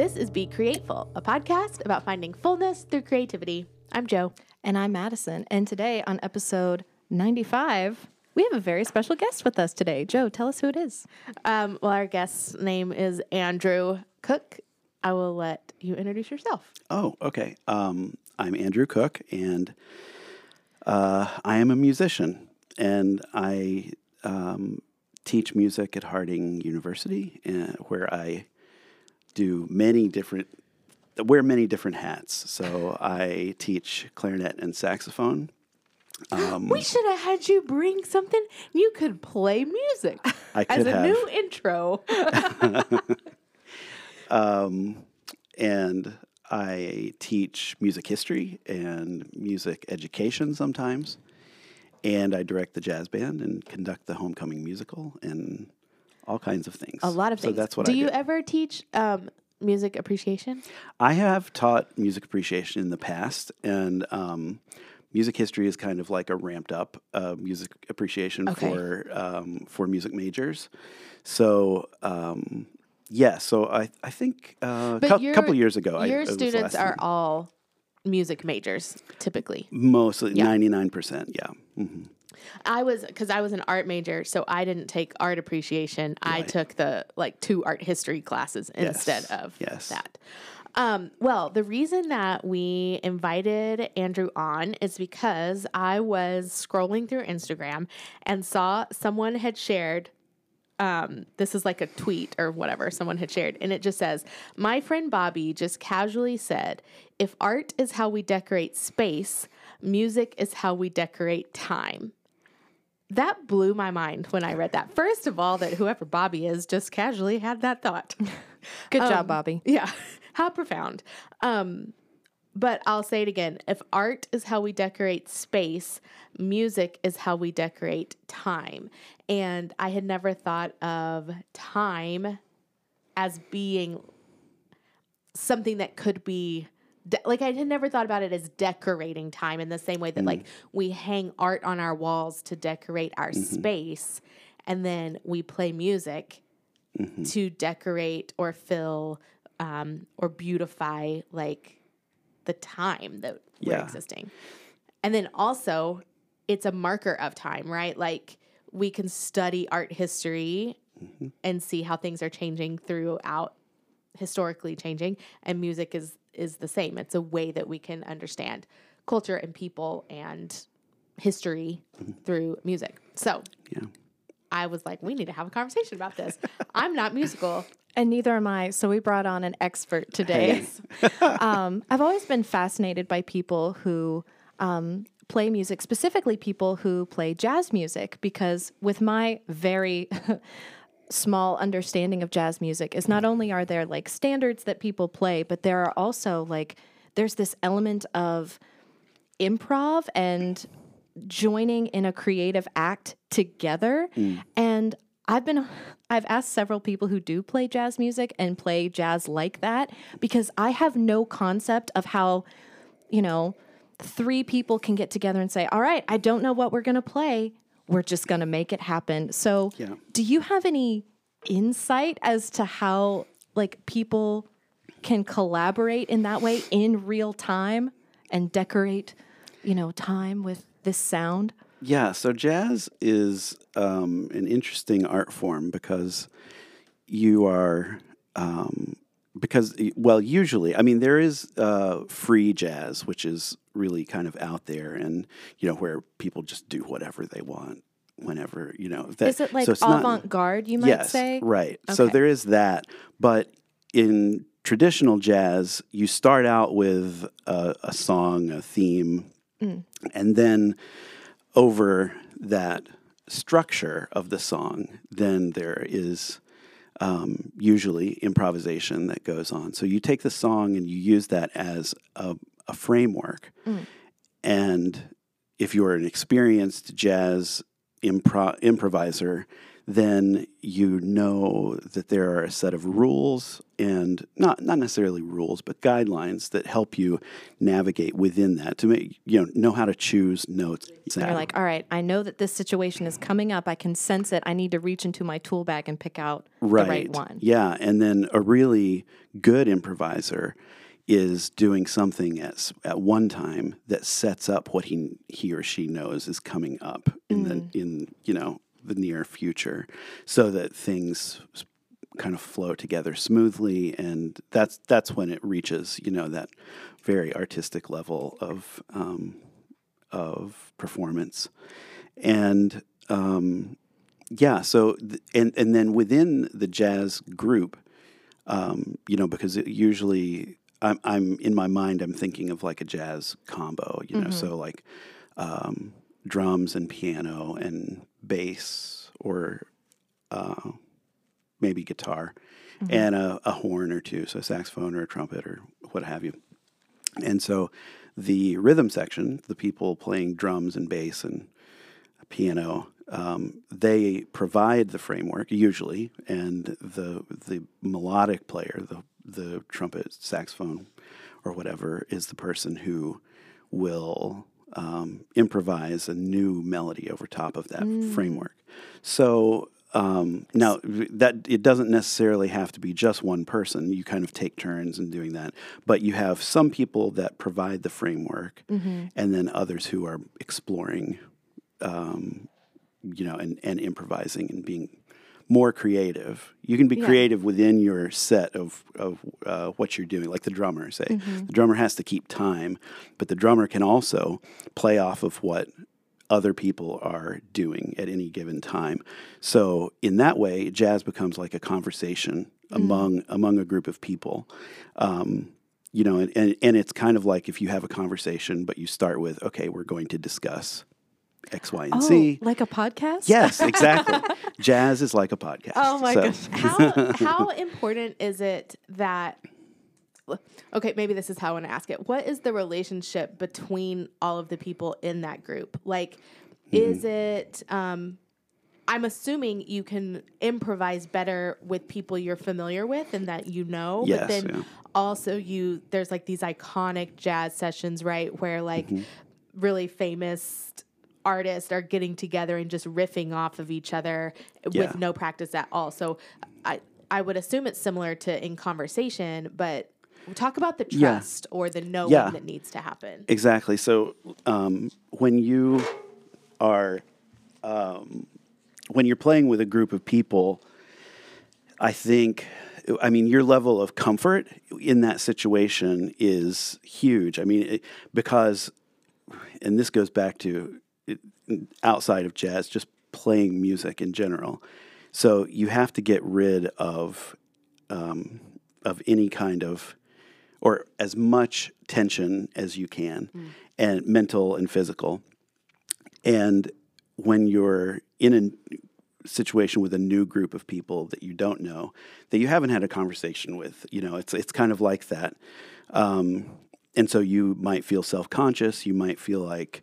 This is Be Createful, a podcast about finding fullness through creativity. I'm Joe. And I'm Madison. And today on episode 95, we have a very special guest with us today. Joe, tell us who it is. Um, well, our guest's name is Andrew Cook. I will let you introduce yourself. Oh, okay. Um, I'm Andrew Cook, and uh, I am a musician, and I um, teach music at Harding University, uh, where I do many different wear many different hats. So I teach clarinet and saxophone. Um, we should have had you bring something. You could play music I as a have. new intro. um, and I teach music history and music education sometimes. And I direct the jazz band and conduct the homecoming musical and all kinds of things. A lot of things. So that's what do I you do. You ever teach um, music appreciation? I have taught music appreciation in the past, and um, music history is kind of like a ramped up uh, music appreciation Okay. for um, for music majors. So um, yeah, so I I think uh, a your- couple years ago, Your was students are all music majors typically. mostly ninety nine percent. Yeah. hmm I was because I was an art major, so I didn't take art appreciation. I took the like two art history classes instead Yes, of yes. that. Um, well, the reason that we invited Andrew on is because I was scrolling through Instagram and saw someone had shared um, this is like a tweet or whatever someone had shared, and it just says, My friend Bobby just casually said, if art is how we decorate space, music is how we decorate time. That blew my mind when I read that. First of all, that whoever Bobby is just casually had that thought. Good Um, job, Bobby. Yeah, how profound. Um, but I'll say it again. If art is how we decorate space, music is how we decorate time. And I had never thought of time as being something that could be de- like I had never thought about it as decorating time in the same way that mm. like we hang art on our walls to decorate our mm-hmm. space and then we play music mm-hmm. to decorate or fill um, or beautify like the time that we're existing. And then also, it's a marker of time, right? Like we can study art history mm-hmm. and see how things are changing throughout historically changing and music is is the same. It's a way that we can understand culture and people and history through music. So Yeah. i was like we need to have a conversation about this. I'm not musical. And neither am I. So we brought on an expert today. um, I've always been fascinated by people who um, play music, specifically people who play jazz music, because with my very small understanding of jazz music is not mm. only are there like standards that people play, but there are also like there's this element of improv and joining in a creative act together. Mm. And I've been I've asked several people who do play jazz music and play jazz like that because I have no concept of how, you know, three people can get together and say, "All right, I don't know what we're going to play. We're just going to make it happen." So, Yeah. do you have any insight as to how like people can collaborate in that way in real time and decorate, you know, time with this sound? Yeah, so jazz is um, an interesting art form because you are um, because well usually I mean there is uh, free jazz which is really kind of out there and you know where people just do whatever they want whenever you know that, Is it like so it's avant garde, you might yes, say? right. So there is that, but in traditional jazz, you start out with a, a song, a theme, Mm. and then over that structure of the song, then there is um, usually improvisation that goes on. So you take the song and you use that as a, a framework. Mm. And if you're an experienced jazz impro- improviser, then you know that there are a set of rules and not not necessarily rules, but guidelines that help you navigate within that to make you know know how to choose notes. You're like, all right, I know that this situation is coming up. I can sense it. I need to reach into my tool bag and pick out right. the right one. Yeah, and then a really good improviser is doing something at at one time that sets up what he he or she knows is coming up in the in you know the near future, so that things kind of flow together smoothly, and that's that's when it reaches you know that very artistic level of um, of performance, and um, yeah, so th- and and then within the jazz group, um, you know, because it usually I'm, I'm in my mind, I'm thinking of like a jazz combo, you know, so like um, drums and piano and bass or uh, maybe guitar and a, a horn or two, so a saxophone or a trumpet or what have you. And so the rhythm section, the people playing drums and bass and piano, um, they provide the framework usually, and the the melodic player, the the trumpet, saxophone, or whatever, is the person who will um, improvise a new melody over top of that framework. So um, now that it doesn't necessarily have to be just one person. You kind of take turns in doing that, but you have some people that provide the framework, and then others who are exploring um, you know, and, and improvising and being more creative. You can be Yeah. creative within your set of, of uh, what you're doing, like the drummer, say. The drummer has to keep time, but the drummer can also play off of what other people are doing at any given time. So in that way, jazz becomes like a conversation among among a group of people. Um, you know, and, and, and it's kind of like if you have a conversation, but you start with, okay, we're going to discuss X, Y, and Oh, Z. like a podcast? Yes, exactly. Jazz is like a podcast. Oh my So- goodness. how how important is it that okay maybe this is how i want to ask it what is the relationship between all of the people in that group like Mm-hmm. is it um i'm assuming you can improvise better with people you're familiar with and that you know Yes, but then yeah. also you there's like these iconic jazz sessions right where like Mm-hmm. really famous artists are getting together and just riffing off of each other Yeah. with no practice at all. So I I would assume it's similar to in conversation, but talk about the Yeah. trust or the knowing Yeah. that needs to happen. Exactly. So um, when you are um, when you're playing with a group of people, I think, I mean, your level of comfort in that situation is huge. I mean, it, because, and this goes back to outside of jazz, just playing music in general. So you have to get rid of um, of any kind of or as much tension as you can, and mental and physical. And when you're in a situation with a new group of people that you don't know, that you haven't had a conversation with, you know, it's it's kind of like that. Um, and so you might feel self conscious. You might feel like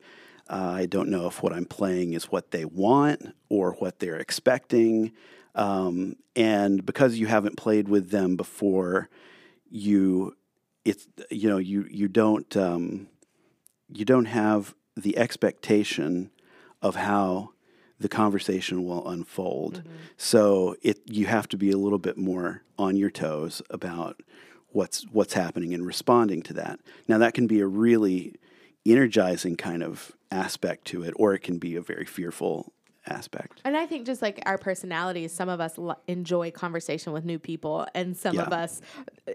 uh, I don't know if what I'm playing is what they want or what they're expecting. Um, and because you haven't played with them before, you it's you know you you don't um, you don't have the expectation of how the conversation will unfold. So it you have to be a little bit more on your toes about what's what's happening and responding to that. Now that can be a really energizing kind of aspect to it, or it can be a very fearful aspect. And I think just like our personalities, some of us l- enjoy conversation with new people, and some of us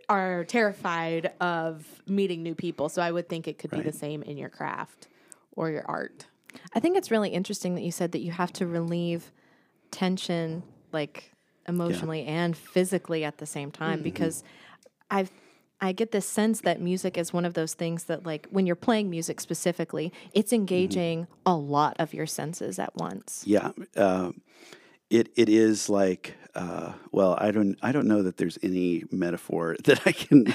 are terrified of meeting new people. So I would think it could be the same in your craft or your art. I think it's really interesting that you said that you have to relieve tension, like emotionally and physically at the same time, Mm-hmm. because I've I get this sense that music is one of those things that, like, when you're playing music specifically, it's engaging a lot of your senses at once. Yeah, uh, it it is like uh, well, I don't I don't know that there's any metaphor that I can,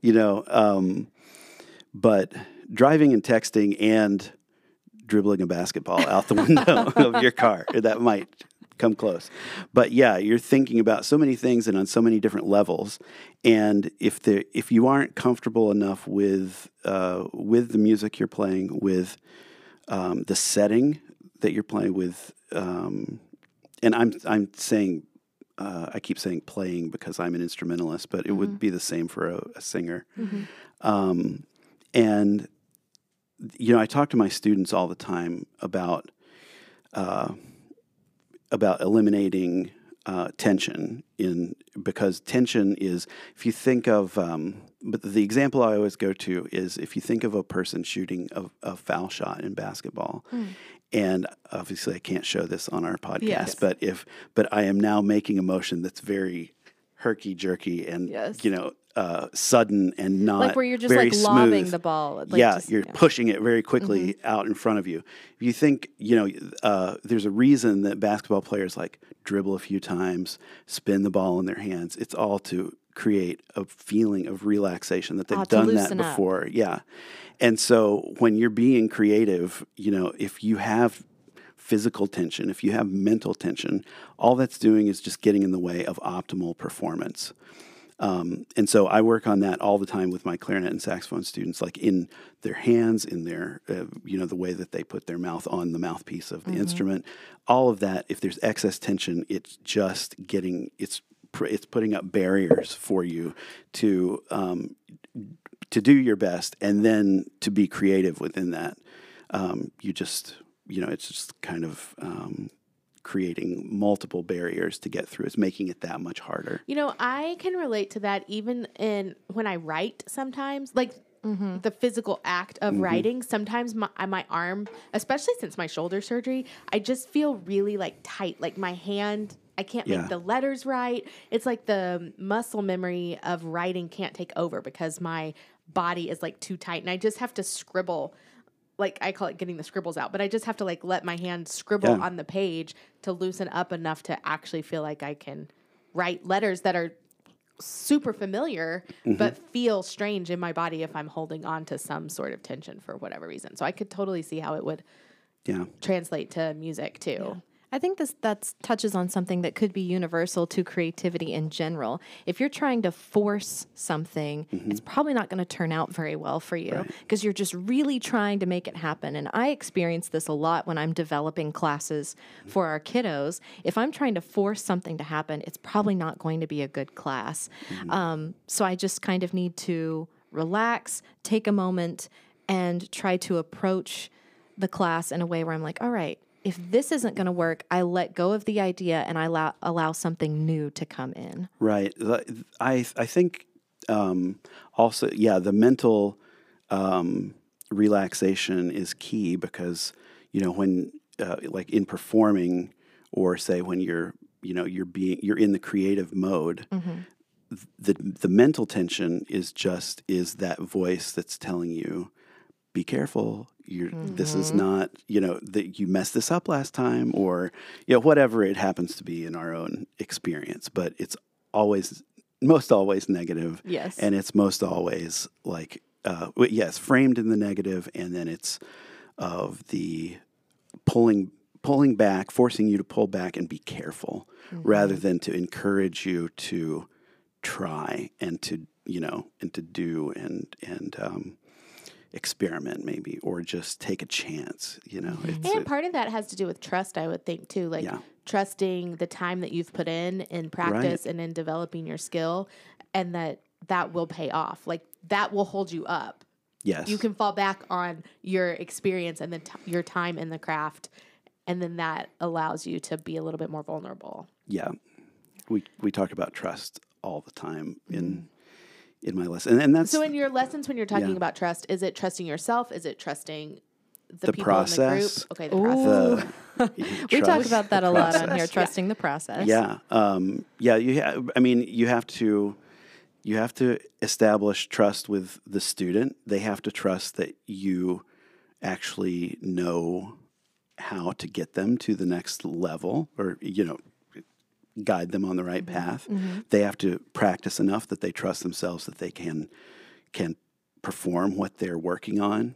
you know, um, but driving and texting and dribbling a basketball out the window of your car that might come close. But yeah, you're thinking about so many things and on so many different levels. And if the if you aren't comfortable enough with uh, with the music you're playing, with um, the setting that you're playing with, um, and I'm I'm saying uh, I keep saying playing because I'm an instrumentalist, but it Mm-hmm. would be the same for a, a singer. Um, and you know, I talk to my students all the time about uh, about eliminating uh, tension in because tension is if you think of um, but the example I always go to is if you think of a person shooting a, a foul shot in basketball. And obviously, I can't show this on our podcast, Yes. but if but I am now making a motion that's very herky jerky and Yes. you know uh, sudden and not like where you're just like lobbing smooth. the ball. Like yeah, just- you're yeah. pushing it very quickly out in front of you. If you think, you know, uh, there's a reason that basketball players like dribble a few times, spin the ball in their hands. It's all to create a feeling of relaxation that they've Ah, done that loosen up. before. Yeah. And so when you're being creative, you know, if you have physical tension, if you have mental tension, all that's doing is just getting in the way of optimal performance. Um, and so I work on that all the time with my clarinet and saxophone students, like in their hands, in their, uh, you know, the way that they put their mouth on the mouthpiece of the instrument. All of that, if there's excess tension, it's just getting, it's, it's putting up barriers for you to, um, to do your best and then to be creative within that. Um, you just, you know, it's just kind of um, creating multiple barriers to get through. It's making it that much harder. You know, I can relate to that even in when I write sometimes, like the physical act of Mm-hmm. writing. Sometimes my my arm, especially since my shoulder surgery, I just feel really like tight. Like my hand, I can't Yeah. make the letters right. It's like the muscle memory of writing can't take over because my body is like too tight, and I just have to scribble. Like I call it getting the scribbles out, but I just have to like let my hand scribble Yeah. on the page to loosen up enough to actually feel like I can write letters that are super familiar mm-hmm. but feel strange in my body if I'm holding on to some sort of tension for whatever reason. So I could totally see how it would Yeah. translate to music too. I think this that touches on something that could be universal to creativity in general. If you're trying to force something, mm-hmm. it's probably not going to turn out very well for you because you're just really trying to make it happen. And I experience this a lot when I'm developing classes mm-hmm. for our kiddos. If I'm trying to force something to happen, it's probably not going to be a good class. Mm-hmm. Um, so I just kind of need to relax, take a moment, and try to approach the class in a way where I'm like, all right, if this isn't going to work, I let go of the idea and I allow, allow something new to come in. Right. I I think um, also yeah the mental um, relaxation is key because you know when uh, like in performing or say when you're you know you're being you're in the creative mode the the mental tension is just is that voice that's telling you be careful you're this is not you know that you messed this up last time or you know whatever it happens to be in our own experience but it's always most always negative. Yes. and it's most always like uh yes framed in the negative and then it's of the pulling pulling back forcing you to pull back and be careful rather than to encourage you to try and to you know and to do and and um, experiment maybe or just take a chance you know mm-hmm. it's And a- part of that has to do with trust, I would think too. Like Yeah. trusting the time that you've put in in practice and in developing your skill and that that will pay off. Like that will hold you up. yes You can fall back on your experience and the t- your time in the craft and then that allows you to be a little bit more vulnerable. yeah we we talk about trust all the time in mm-hmm. In my lesson and, and that's. So in your lessons when you're talking Yeah. about trust, is it trusting yourself? Is it trusting the, The people in the process. group? Okay, the process. the we talk about that the a lot on process. here, trusting the process. Yeah, um, yeah. You, ha- I mean, you have to, you have to establish trust with the student. They have to trust that you actually know how to get them to the next level, or you know, guide them on the right path. They have to practice enough that they trust themselves that they can can perform what they're working on,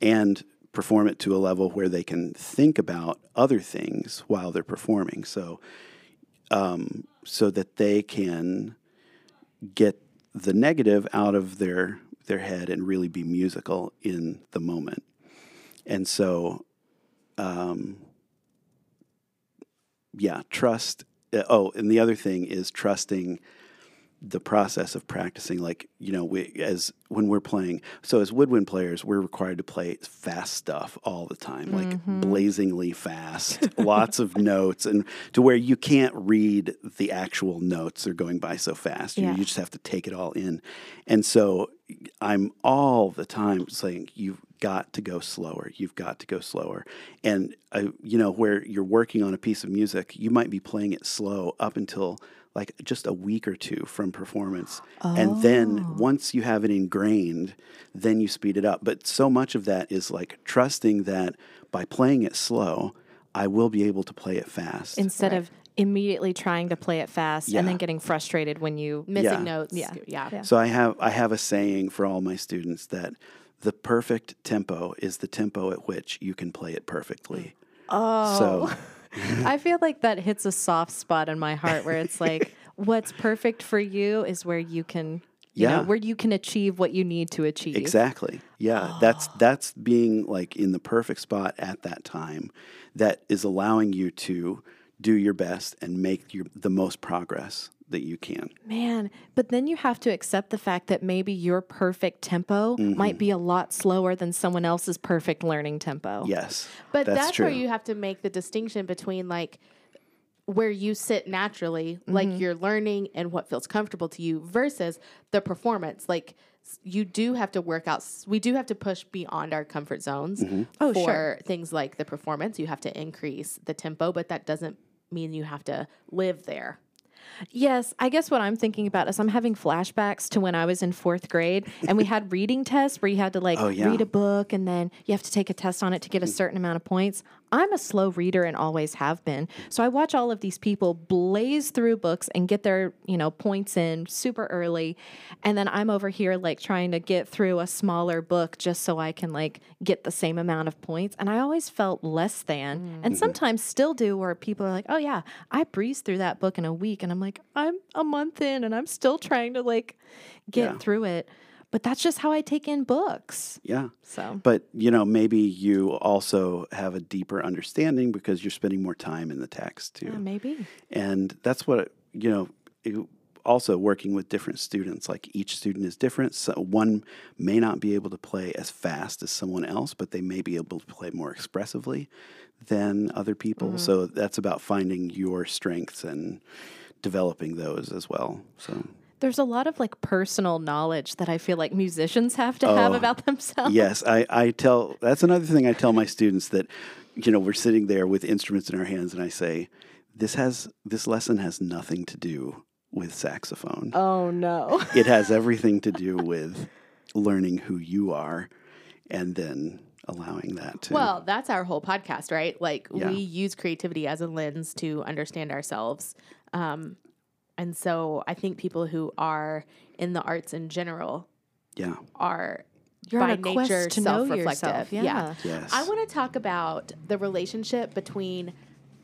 and perform it to a level where they can think about other things while they're performing. So, um, so that they can get the negative out of their their head and really be musical in the moment. And so, um, yeah, trust. Uh, oh, and the other thing is trusting the process of practicing like you know we as when we're playing so as woodwind players we're required to play fast stuff all the time like Mm-hmm. blazingly fast lots of notes and to where you can't read the actual notes they're going by so fast. You, you just have to take it all in. And so i'm all the time saying you've got to go slower you've got to go slower and uh, you know where you're working on a piece of music you might be playing it slow up until like just a week or two from performance. And then once you have it ingrained, then you speed it up. But so much of that is like trusting that by playing it slow, I will be able to play it fast. Instead of immediately trying to play it fast Yeah. and then getting frustrated when you Missing Yeah. notes. Yeah. Yeah. Yeah. so I have I have a saying for all my students that the perfect tempo is the tempo at which you can play it perfectly. Oh. So I feel like that hits a soft spot in my heart where it's like what's perfect for you is where you can you Yeah. know, where you can achieve what you need to achieve. Exactly. Yeah, oh. that's that's being like in the perfect spot at that time that is allowing you to do your best and make your the most progress that you can. Man, but then you have to accept the fact that maybe your perfect tempo Mm-hmm. might be a lot slower than someone else's perfect learning tempo. Yes. But that's, that's, true. where you have to make the distinction between like where you sit naturally, like you're learning and what feels comfortable to you versus the performance. Like you do have to work out, we do have to push beyond our comfort zones Oh, for sure. things like the performance. You have to increase the tempo, but that doesn't mean you have to live there. Yes, I guess what I'm thinking about is I'm having flashbacks to when I was in fourth grade and we had reading tests where you had to like Oh, yeah. Mm. read a book and then you have to take a test on it to get a certain amount of points. I'm a slow reader and always have been. So I watch all of these people blaze through books and get their, you know, points in super early. And then I'm over here like trying to get through a smaller book just so I can like get the same amount of points. And I always felt less than. Mm-hmm. And sometimes still do where people are like, oh yeah, I breezed through that book in a week. And I'm like, I'm a month in and I'm still trying to like get Yeah. through it. But that's just how I take in books. Yeah. So But you know, maybe you also have a deeper understanding because you're spending more time in the text too. yeah, maybe. and that's what you know it- also working with different students like each student is different so one may not be able to play as fast as someone else but they may be able to play more expressively than other people mm-hmm. so that's about finding your strengths and developing those as well so There's a lot of like personal knowledge that I feel like musicians have to have Oh, about themselves. yes I, I tell that's another thing i tell my students that you know we're sitting there with instruments in our hands and i say this has this lesson has nothing to do with saxophone Oh no. it has everything to do with learning who you are and then allowing that to Well, that's our whole podcast, right? Like Yeah. we use creativity as a lens to understand ourselves. Um, and so I think people who are in the arts in general yeah are You're by on a quest nature to self-reflective. yourself. Yeah. yes I want to talk about the relationship between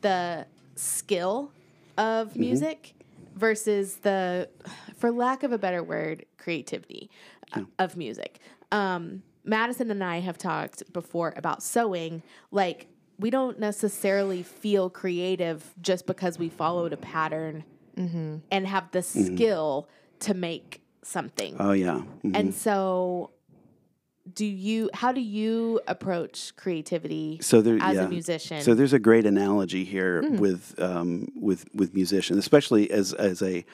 the skill of Mm-hmm. music versus the, for lack of a better word, creativity uh, of music. Um, Madison and I have talked before about sewing. Like, we don't necessarily feel creative just because we followed a pattern and have the skill to make something. oh yeah Mhm. And so do you how do you approach creativity so there as yeah. a musician? so there's a great analogy here with um, with with musicians especially as as a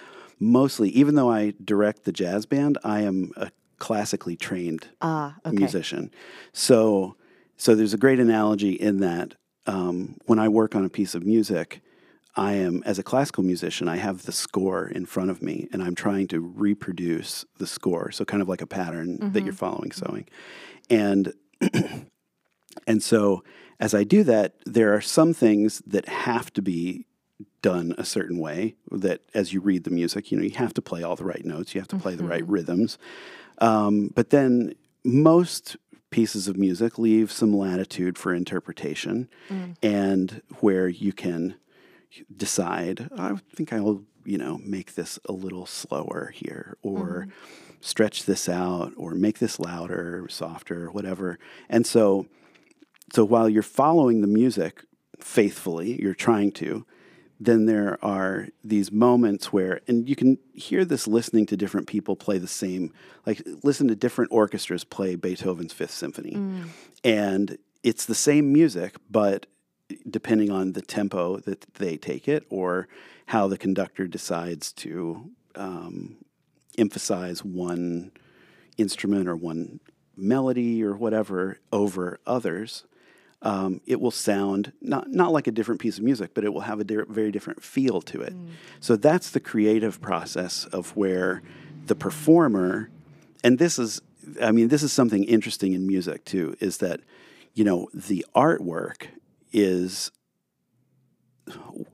mostly even though I direct the jazz band I am a classically trained Ah, okay. musician. So, so there's a great analogy in that um, when I work on a piece of music, I am as a classical musician, I have the score in front of me, and I'm trying to reproduce the score. So, kind of like a pattern that you're mm-hmm. following sewing, and and so as I do that, there are some things that have to be done a certain way that as you read the music you know you have to play all the right notes you have to play the right mm-hmm. rhythms. Um, but then most pieces of music leave some latitude for interpretation mm. and where you can decide i think i'll you know make this a little slower here or mm-hmm. stretch this out or make this louder softer whatever. And so so while you're following the music faithfully you're trying to then there are these moments where and you can hear this listening to different people play the same like listen to different orchestras play beethoven's fifth symphony. Mm. And it's the same music but depending on the tempo that they take it or how the conductor decides to um, emphasize one instrument or one melody or whatever over others, um, it will sound not not like a different piece of music, but it will have a di- very different feel to it. So that's the creative process of where the performer, and this is, I mean, this is something interesting in music too, is that you know the artwork is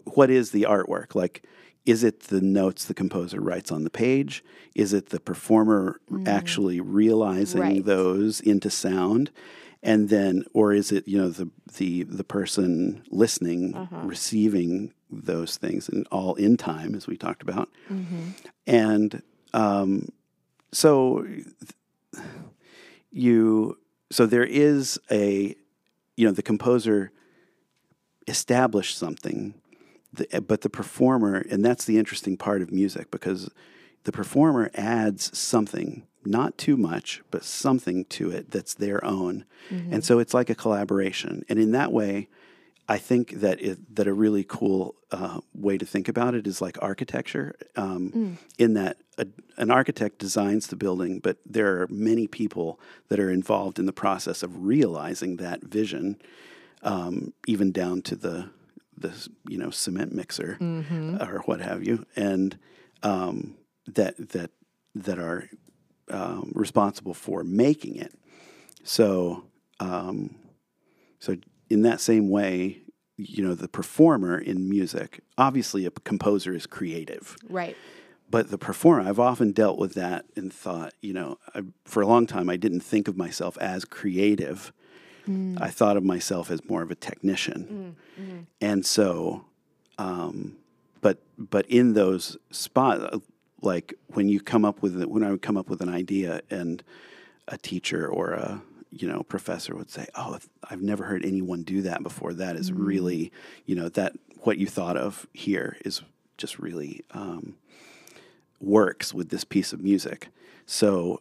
what is the artwork? Like is it the notes the composer writes on the page? Is it the performer mm. actually realizing Right. those into sound? And then or is it you know the the the person listening uh-huh. receiving those things and all in time as we talked about? Mm-hmm. And um, so you so there is a you know the composer established something the, but the performer and that's the interesting part of music because the performer adds something not too much but something to it that's their own. And so it's like a collaboration. And in that way I think that it, that a really cool uh, way to think about it is like architecture, um, in that a, an architect designs the building, but there are many people that are involved in the process of realizing that vision, um, even down to the the you know cement mixer or what have you, and um, that that that are um, responsible for making it. So um, so in that same way, you know, the performer in music, obviously a composer is creative, Right. but the performer, I've often dealt with that and thought, you know, I, for a long time I didn't think of myself as creative. Mm. I thought of myself as more of a technician, mm, mm. and so, um, but but in those spots, uh, like when you come up with when I would come up with an idea and a teacher or a you know professor would say, "Oh, I've never heard anyone do that before. That is really, you know, that what you thought of here is just really um, works with this piece of music." So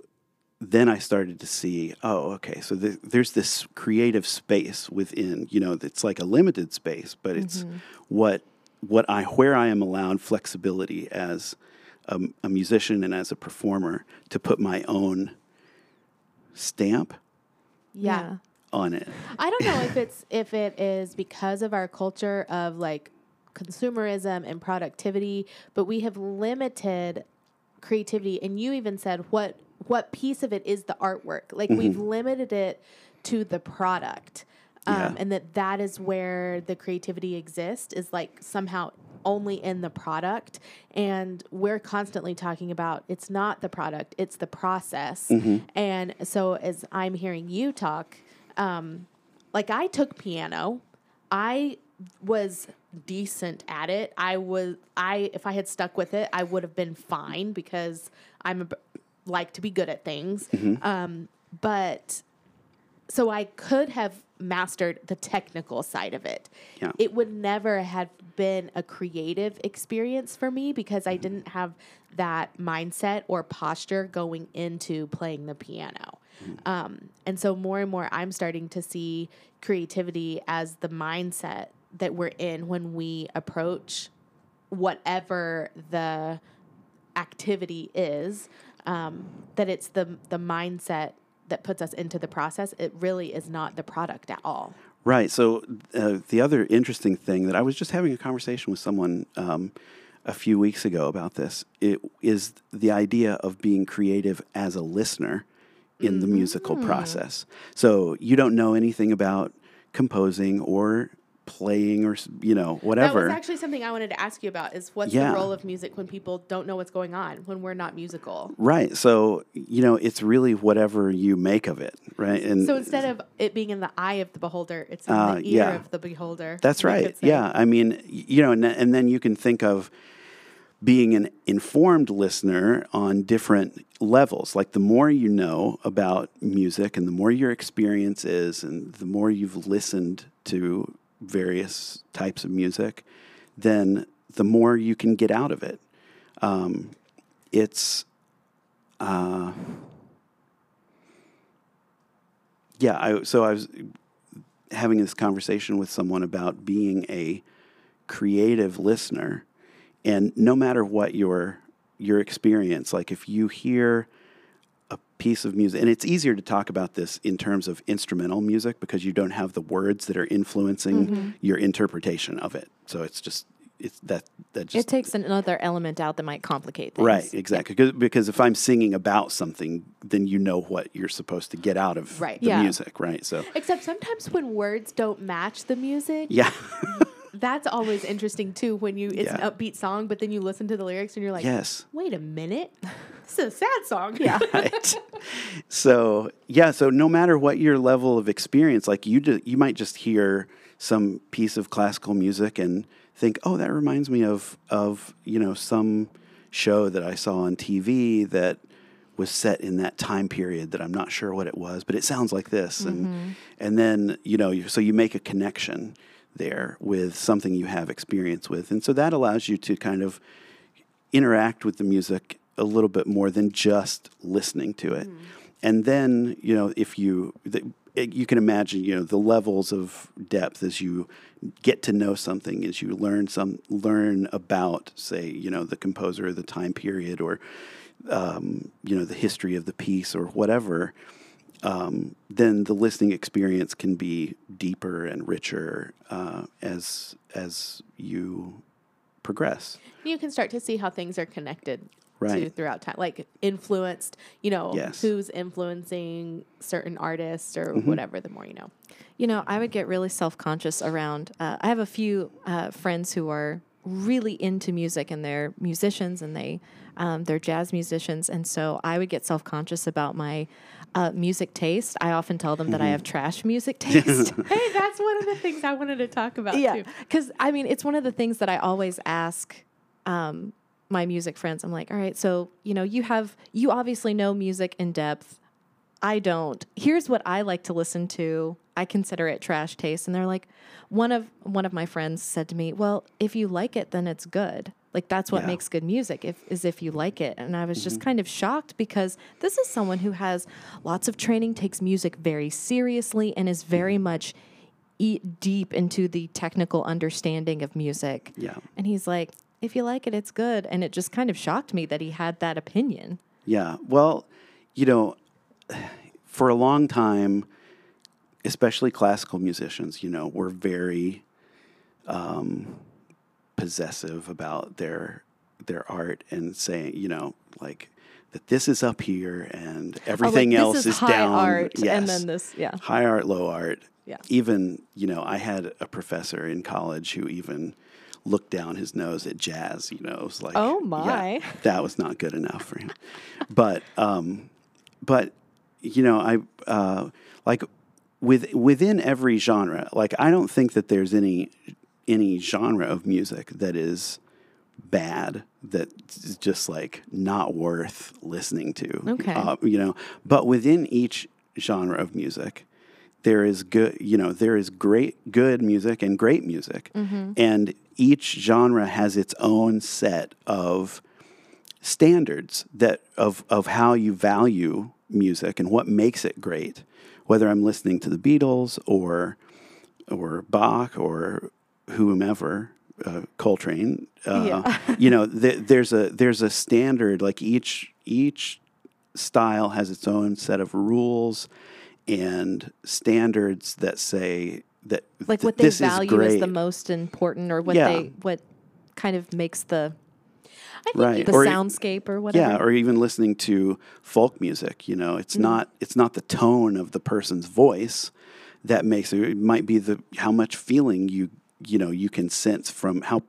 then I started to see, oh, okay, so th- there's this creative space within, you know, it's like a limited space, but it's mm-hmm. what what I where I am allowed flexibility as a, a musician and as a performer to put my own stamp Yeah. on it. I don't know if it's if it is because of our culture of like consumerism and productivity, but we have limited creativity and you even said what what piece of it is the artwork. Like we've limited it to the product. Um, Yeah. and that that is where the creativity exists is like somehow only in the product and we're constantly talking about it's not the product it's the process and so as i'm hearing you talk um, like I took piano. I was decent at it. I was I if I had stuck with it, I would have been fine because I'm a, like to be good at things. Um, but so I could have mastered the technical side of it. Yeah. It would never have been a creative experience for me because I didn't have that mindset or posture going into playing the piano. Um, and so more and more, I'm starting to see creativity as the mindset that we're in when we approach whatever the activity is. Um, that it's the the mindset that puts us into the process. It really is not the product at all. Right. So uh, the other interesting thing that I was just having a conversation with someone um, a few weeks ago about this it is the idea of being creative as a listener in the musical process. So you don't know anything about composing or playing or you know whatever. That was actually something I wanted to ask you about. Is what's Yeah. the role of music when people don't know what's going on when we're not musical? right. So you know, it's really whatever you make of it, right? And So instead of it being in the eye of the beholder, it's in Uh, the ear yeah. of the beholder. That's right. Yeah. I mean, you know, and, and then you can think of being an informed listener on different levels. Like the more you know about music and the more your experience is, and the more you've listened to various types of music, then the more you can get out of it. Um, it's, uh, yeah, I, so I was having this conversation with someone about being a creative listener and no matter what your your experience like if you hear piece of music and it's easier to talk about this in terms of instrumental music because you don't have the words that are influencing mm-hmm. your interpretation of it so it's just it's that that just it takes another element out that might complicate things. right exactly because, because if i'm singing about something then you know what you're supposed to get out of Right. the Yeah. music right so Except sometimes when words don't match the music, yeah that's always interesting too. When you it's Yeah. an upbeat song, but then you listen to the lyrics and you're like, yes wait a minute, this is a sad song. Yeah. right. so yeah, so no matter what your level of experience, like you, ju- you might just hear some piece of classical music and think, oh, that reminds me of of you know some show that I saw on TV that was set in that time period that I'm not sure what it was, but it sounds like this, and mm-hmm. and then you know, so you make a connection there with something you have experience with, and so that allows you to kind of interact with the music a little bit more than just listening to it. And then, you know, if you the, it- you can imagine, you know, the levels of depth as you get to know something, as you learn some learn about, say, you know, the composer, the time period, or um, you know, the history of the piece, or whatever. Um, then the listening experience can be deeper and richer uh, as as you progress. You can start to see how things are connected to throughout time, like influenced. You know, Yes. who's influencing certain artists or Mm-hmm. whatever. The more you know. You know, I would get really self conscious around. Uh, I have a few uh, friends who are really into music and they're musicians and they um, they're jazz musicians, and so I would get self conscious about my uh, music taste. I often tell them that I have trash music taste. Hey, that's one of the things I wanted to talk about yeah, too. because I mean, it's one of the things that I always ask um, my music friends. I'm like, all right, so you know, you have you obviously know music in depth. I don't. Here's what I like to listen to. I consider it trash taste, and they're like, one of one of my friends said to me, "Well, if you like it, then it's good. Like that's what Yeah. makes good music. If is if you like it." And I was just kind of shocked because this is someone who has lots of training, takes music very seriously, and is very much eat deep into the technical understanding of music. Yeah. And he's like, if you like it, it's good. And it just kind of shocked me that he had that opinion. Yeah. Well, you know, for a long time, especially classical musicians, you know, were very um, possessive about their their art and saying, you know, like that this is up here and everything Oh, like, else is, is high down. art, and Yes. then this, yeah. high art, low art. Yeah. Even, you know, I had a professor in college who even looked down his nose at jazz. You know, it was like, Oh, yeah, my. that was not good enough for him. but, um, but, you know, I uh, like with within every genre. Like, I don't think that there's any any genre of music that is bad that's just like not worth listening to. Okay. Uh, you know, but within each genre of music, there is good, you know, there is great, good music and great music. And each genre has its own set of standards that of, of how you value music and what makes it great. Whether I'm listening to the Beatles or or Bach or whomever, uh, Coltrane, uh, you know, th- there's a there's a standard. Like each each style has its own set of rules and standards that say that Like th- what they this value is, is, the most important or what Yeah. they, what kind of makes the, I think right the Or- soundscape or whatever. Yeah, or even listening to folk music. You know, Mm. it's not it's not the tone of the person's voice that makes it, it might be the how much feeling you you know you can sense from how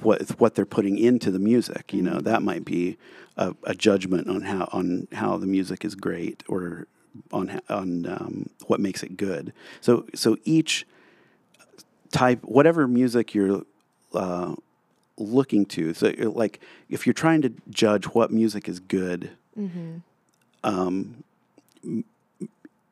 what what they're putting into the music. You know that might be a, a judgment on how on how the music is great or on on um, what makes it good. So so each type whatever music you're uh, looking to. So like if you're trying to judge what music is good. Um, m-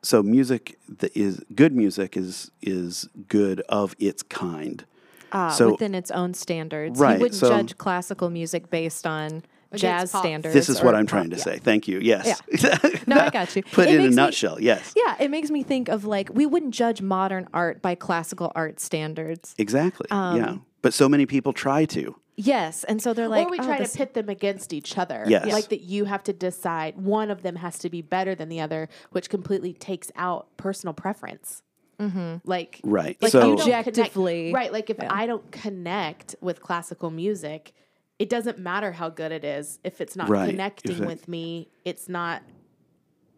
so music that is good music is is good of its kind. Ah, So- within its own standards. Right, You wouldn't so- judge classical music based on jazz standards. This is what I'm pop- trying to yeah. say. Thank you. Yes. Yeah. No, I got you. Put It it in a makes me- nutshell. Yes. Yeah, it makes me think of like we wouldn't judge modern art by classical art standards. Exactly. Um, yeah. But so many people try to. Yes, and so they're like, or we oh, try this- to pit them against each other. Yes. Like that you have to decide one of them has to be better than the other, which completely takes out personal preference. Mm-hmm. Like, Right. like So- Objectively, connect- right? Like if I don't connect with classical music, it doesn't matter how good it is. If it's not Right. connecting it- with me, it's not.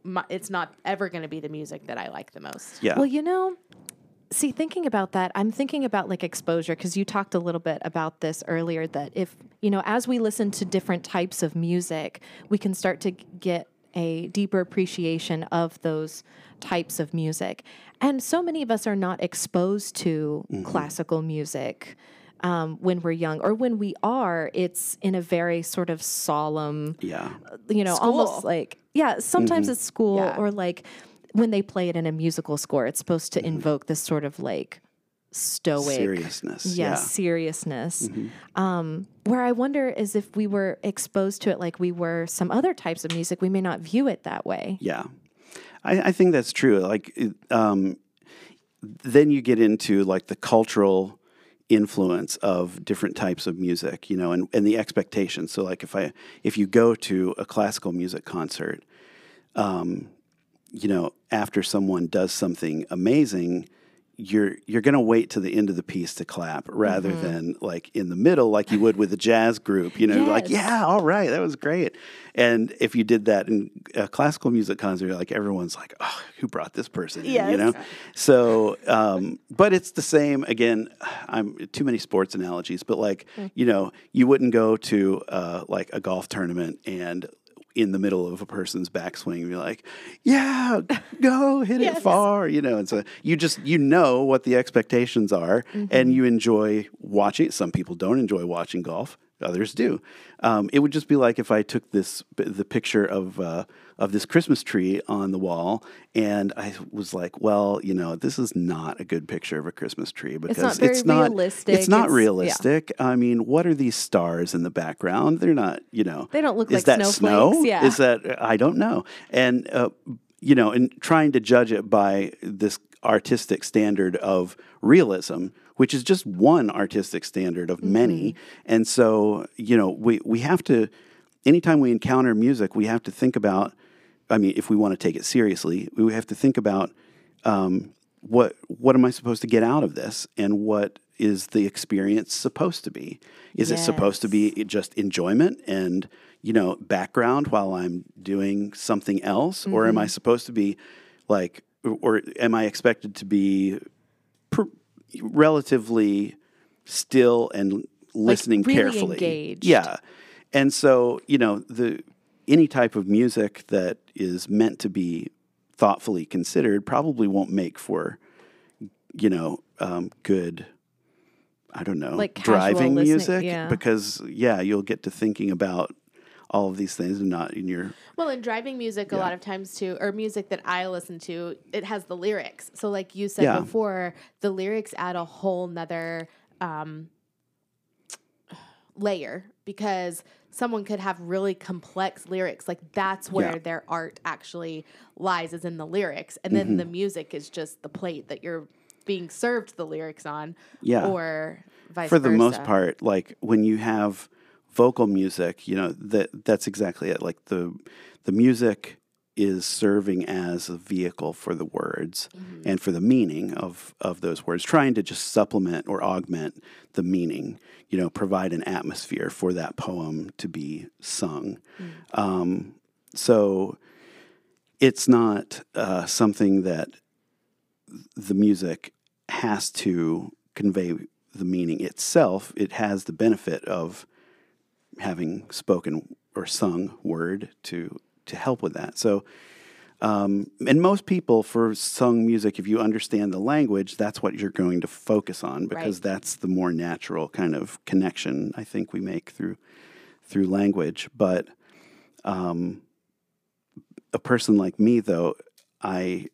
My, it's not ever going to be the music that I like the most. Yeah. Well, you know, see, thinking about that, I'm thinking about like exposure because you talked a little bit about this earlier that if, you know, as we listen to different types of music, we can start to get a deeper appreciation of those types of music. And so many of us are not exposed to mm-hmm. classical music. Um, when we're young, or when we are, it's in a very sort of solemn, yeah. Uh, you know, almost like yeah. Sometimes mm-hmm. it's school Yeah. or like when they play it in a musical score, it's supposed to invoke this sort of like stoic Seriousness. Yes, Yeah. seriousness. Um, where I wonder is if we were exposed to it like we were some other types of music, we may not view it that way. Yeah, I, I think that's true. Like, um, then you get into like the cultural influence of different types of music, you know, and, and the expectations. So, like, if I if you go to a classical music concert, um, you know, after someone does something amazing, you're you're going to wait to the end of the piece to clap rather Mm-hmm. than like in the middle like you would with a jazz group you know like yeah all right that was great and if you did that in a classical music concert like everyone's like oh who brought this person in?" you know so um, but it's the same again i'm too many sports analogies but like Mm. you know you wouldn't go to uh, like a golf tournament and in the middle of a person's backswing, you're like, "Yeah, go hit it far," you know. And so you just you know what the expectations are, Mm-hmm. and you enjoy watching. Some people don't enjoy watching golf; others do. Um, it would just be like if I took this the picture of uh, of this Christmas tree on the wall, and I was like, "Well, you know, this is not a good picture of a Christmas tree because not very it's not realistic. It's not It's- yeah. realistic. I mean, what are these stars in the background? They're not, you know. They don't look is like that snow? yeah. Is that I don't know. And uh, you know, and trying to judge it by this artistic standard of realism, which is just one artistic standard of many. And so, you know, we we have to anytime we encounter music, we have to think about I mean, if we want to take it seriously, we have to think about um, what what am I supposed to get out of this, and what is the experience supposed to be? Is it supposed to be just enjoyment and you know background while I'm doing something else, or am I supposed to be like, or am I expected to be relatively still and listening really carefully? engaged. Yeah, and so you know the any type of music that is meant to be thoughtfully considered probably won't make for you know um, good i don't know Like driving music yeah. because yeah you'll get to thinking about all of these things and not in your Well, in driving music, a lot of times too, or music that I listen to, it has the lyrics. So, like you said Yeah. before, the lyrics add a whole nother um, layer because someone could have really complex lyrics. Like that's where Yeah. their art actually lies, is in the lyrics, and then the Mm-hmm. music is just the plate that you're being served the lyrics on. Yeah. or vice for the most part like when you have vocal music you know that that's exactly it. Like the the music is serving as a vehicle for the words and for the meaning of of those words trying to just supplement or augment the meaning you know provide an atmosphere for that poem to be sung. Um, so it's not uh, something that the music has to convey the meaning itself. It has the benefit of having spoken or sung word to to help with that. So, um, and most people for sung music, if you understand the language, that's what you're going to focus on because Right. that's the more natural kind of connection I think we make through through language. But um, a person like me, though, I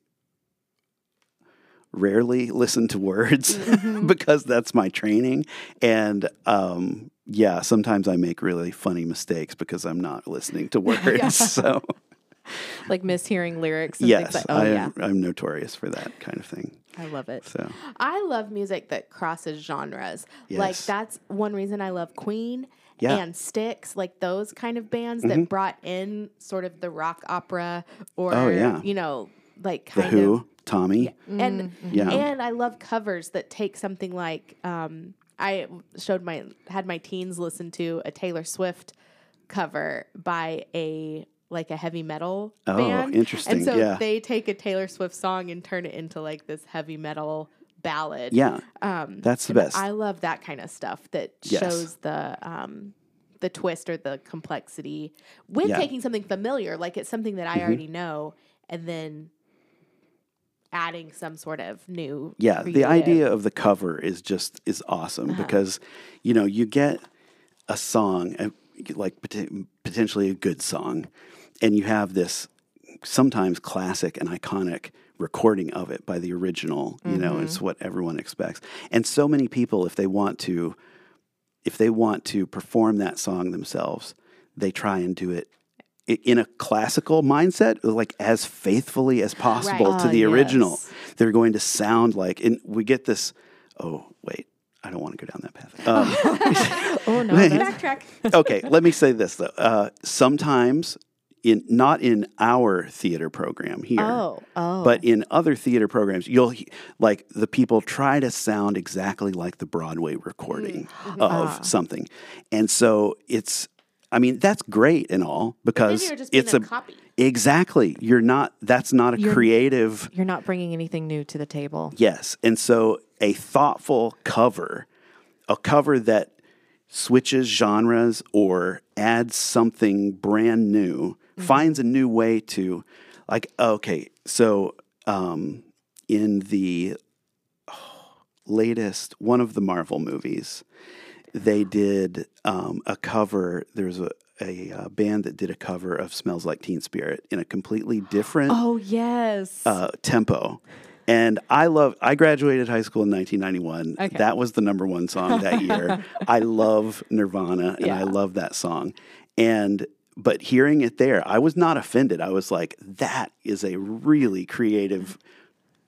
rarely listen to words because that's my training. And um, yeah, sometimes I make really funny mistakes because I'm not listening to words. So Like mishearing lyrics and yes, like oh I, yeah. I'm notorious for that kind of thing. I love it. So I love music that crosses genres. Like that's one reason I love Queen Yeah. and Styx, like those kind of bands Mm-hmm. that brought in sort of the rock opera or Oh, yeah. you know, like the Who, of Tommy, and Yeah. and I love covers that take something like um, I showed my had my teens listen to a Taylor Swift cover by a like a heavy metal Oh, band. interesting, And so yeah. they take a Taylor Swift song and turn it into like this heavy metal ballad. yeah, Um, that's the best. I love that kind of stuff that Yes. shows the um, the twist or the complexity with Yeah. Mm-hmm. taking something familiar, like it's something that I already know, and then adding some sort of new. Yeah, the idea of the cover is just is awesome Uh-huh. because you know you get a song like pot- potentially a good song, and you have this sometimes classic and iconic recording of it by the original. You know, it's Mm-hmm. what everyone expects, and so many people, if they want to, if they want to perform that song themselves, they try and do it. In a classical mindset, like as faithfully as possible Right. to Ah, the original, yes. they're going to sound like, and we get this. Oh, wait, I don't want to go down that path. Um, Oh no, backtrack. okay, let me say this though. Uh, sometimes, in not in our theater program here, oh oh. but in other theater programs, you'll like the people try to sound exactly like the Broadway recording Mm-hmm. of something, and so it's. I mean, that's great and all because you're just it's a a copy. exactly. You're not. That's not a You're- creative. you're not bringing anything new to the table. Yes. And so a thoughtful cover, a cover that switches genres or adds something brand new, finds a new way to, like, okay, so um, in the oh, latest, one of the Marvel movies, they did um, a cover. There's a, a, uh band that did a cover of Smells Like Teen Spirit in a completely different Oh yes. uh, tempo. And I love. I graduated high school in 1991. Okay. That was the number one song that year. I love Nirvana, and I love that song. And but hearing it there, I was not offended. I was like, that is a really creative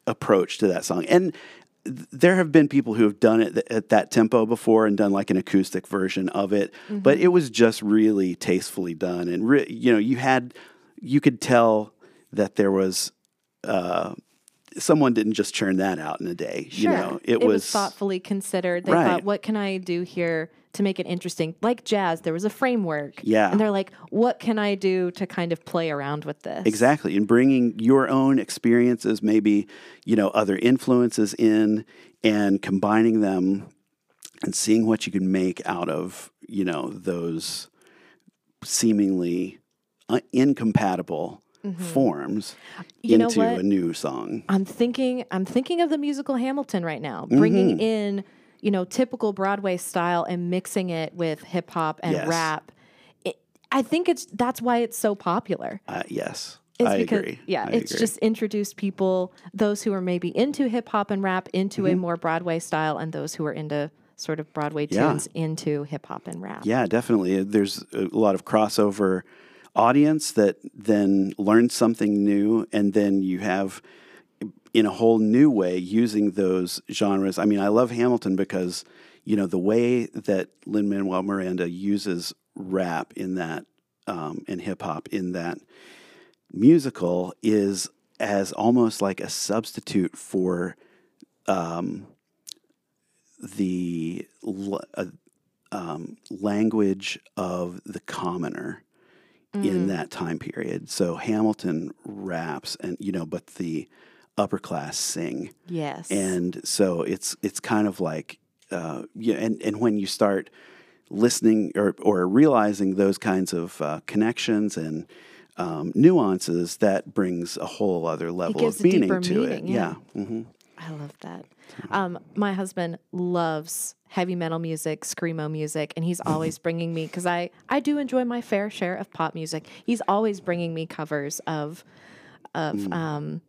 approach to that song. And there have been people who have done it th- at that tempo before and done like an acoustic version of it, but it was just really tastefully done. And re- you know, you had you could tell that there was uh, someone didn't just churn that out in a day. Sure. You know, it, was, thoughtfully considered. They Right. thought, what can I do here to make it interesting? Like jazz, there was a framework. Yeah. And they're like, what can I do to kind of play around with this? Exactly. And bringing your own experiences, maybe, you know, other influences in and combining them and seeing what you can make out of, you know, those seemingly uh, incompatible forms Mm-hmm. You into a new song. I'm thinking I'm thinking of the musical Hamilton right now, bringing Mm-hmm. in, you know, typical Broadway style and mixing it with hip hop and Yes. rap. It, I think it's that's why it's so popular. Uh, yes. It's I because agree. yeah, I it's agree. just introduced people, those who are maybe into hip hop and rap into Mm-hmm. a more Broadway style and those who are into sort of Broadway Yeah. tunes into hip hop and rap. Yeah, definitely. There's a lot of crossover audience that then learns something new, and then you have in a whole new way using those genres. I mean, I love Hamilton because you know the way that Lin Manuel Miranda uses rap in that um, and hip hop in that musical is as almost like a substitute for um, the uh, um, language of the commoner in that time period. So Hamilton raps, and you know, but the upper class sing. Yes. And so it's it's kind of like uh, yeah, and and when you start listening or or realizing those kinds of uh, connections and um, nuances, that brings a whole other level of meaning to meaning, it. yeah. hmm I love that. Um, my husband loves heavy metal music, screamo music, and he's always bringing me because I I do enjoy my fair share of pop music. He's always bringing me covers of of Mm. um,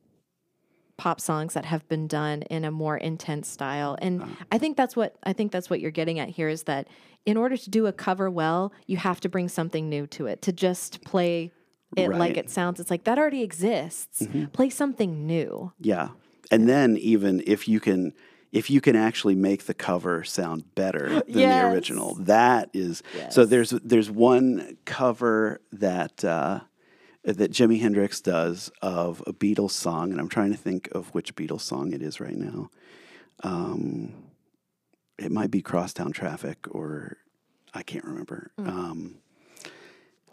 pop songs that have been done in a more intense style, and I think that's what I think that's what you're getting at here is that in order to do a cover well, you have to bring something new to it. To just play it like Right. Mm-hmm. it sounds, it's like that already exists. Play something new. Yeah. And then even if you can if you can actually make the cover sound better than the original, that is so there's there's one cover that uh, that Jimi Hendrix does of a Beatles song, and I'm trying to think of which Beatles song it is right now. Um, it might be Crosstown Traffic, or I can't remember. Um,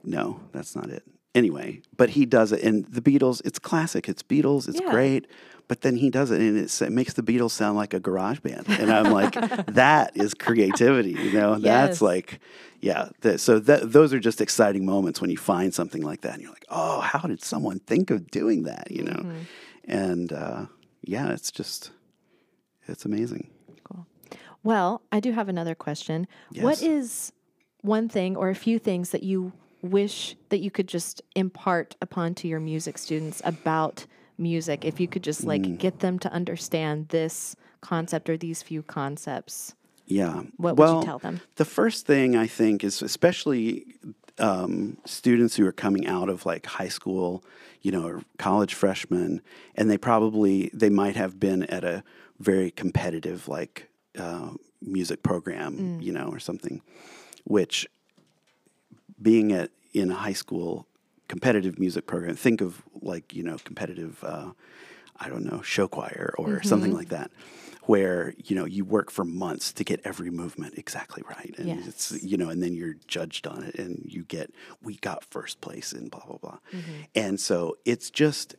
no, that's not it. Anyway, but he does it, and the Beatles. It's classic. It's Beatles. It's Yeah. great. But then he does it, and it's, it makes the Beatles sound like a garage band, and I'm like, that is creativity. You know, Yes. that's like, yeah. So that, those are just exciting moments when you find something like that, and you're like, oh, how did someone think of doing that? You know, Mm-hmm. and uh, yeah, it's just, it's amazing. Cool. Well, I do have another question. Yes. What is one thing or a few things that you wish that you could just impart upon to your music students about music? If you could just like Mm. get them to understand this concept or these few concepts, Yeah. what would you tell them? The first thing I think is, especially um, students who are coming out of like high school, you know, or college freshmen, and they probably they might have been at a very competitive like uh, music program, you know, or something, which being at in a high school competitive music program, think of like you know competitive, uh, I don't know, show choir or something like that, where you know you work for months to get every movement exactly right, and Yes. it's you know, and then you're judged on it, and you get we got first place and blah blah blah, and so it's just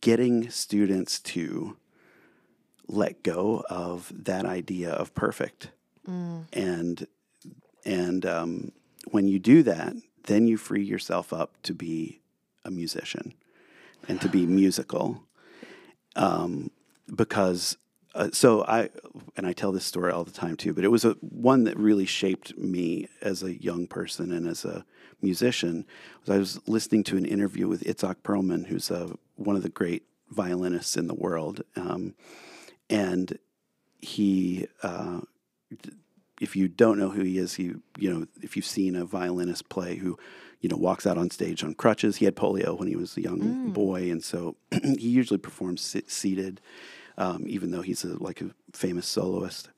getting students to let go of that idea of perfect. And and um, when you do that then you free yourself up to be a musician and to be musical um, because uh, so I and I tell this story all the time too, but it was a one that really shaped me as a young person and as a musician. I was listening to an interview with Itzhak Perlman, who's a, one of the great violinists in the world, um, and he. Uh, if you don't know who he is, he you know if you've seen a violinist play who you know walks out on stage on crutches. He had polio when he was a young boy, and so he usually performs sit- seated, um, even though he's a, like a famous soloist.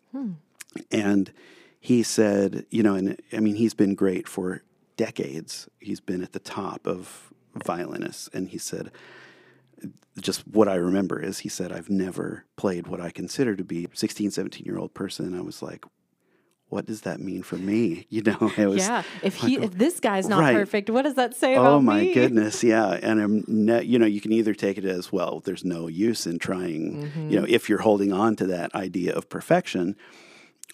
And he said, you know, and I mean, he's been great for decades. He's been at the top of violinists, and he said, just what I remember is he said, I've never played what I consider to be 16, 17 year old person. I was like, what does that mean for me? You know, it was, Yeah, if he if this guy's not Right. perfect, what does that say oh about oh my me? goodness. Yeah. And, I'm ne- you know, you can either take it as, well, there's no use in trying, you know, mm-hmm. if you're holding on to that idea of perfection,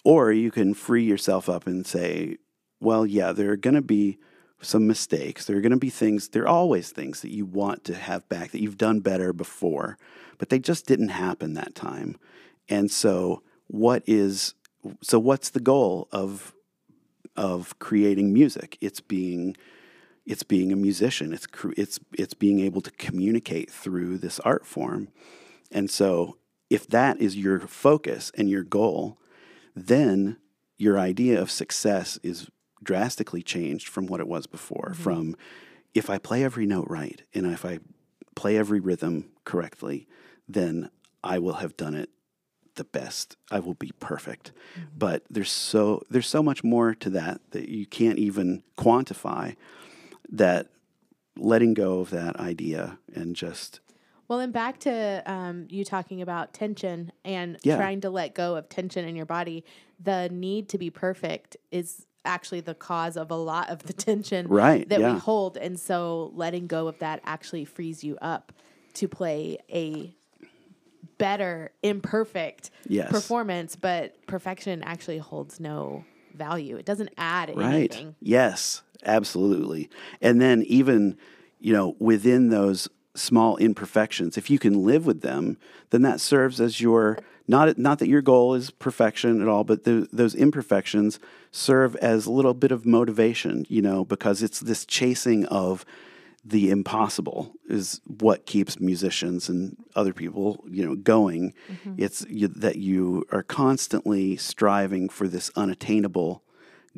or you can free yourself up and say, well, yeah, there are going to be some mistakes. There are going to be things, there are always things that you want to have back that you've done better before, but they just didn't happen that time. And so, what is, so what's the goal of, of creating music? It's being, it's being a musician. It's, it's, it's being able to communicate through this art form. And so, if that is your focus and your goal, then your idea of success is drastically changed from what it was before. Mm-hmm. From if I play every note right and if I play every rhythm correctly, then I will have done it the best. I will be perfect. But there's so there's so much more to that that you can't even quantify that letting go of that idea and just Well, and back to um, you talking about tension and Yeah. trying to let go of tension in your body. The need to be perfect is actually the cause of a lot of the tension Right, that yeah. we hold. And so letting go of that actually frees you up to play a better, imperfect Yes. performance, but perfection actually holds no value. It doesn't add Right. anything. Yes, absolutely. And then even, you know, within those small imperfections, if you can live with them, then that serves as your not not that your goal is perfection at all, but the, those imperfections serve as a little bit of motivation, you know, because it's this chasing of the impossible is what keeps musicians and other people, you know, going. Mm-hmm. It's you, that you are constantly striving for this unattainable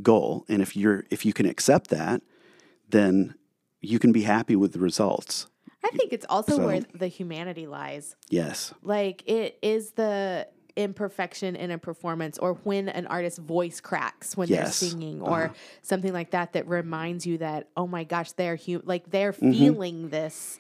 goal, and if you're if you can accept that, then you can be happy with the results. I think it's also So- where the humanity lies. Yes. Like it is the imperfection in a performance or when an artist's voice cracks when Yes. they're singing or Uh-huh. something like that that reminds you that oh my gosh they're hu- like they're Mm-hmm. feeling this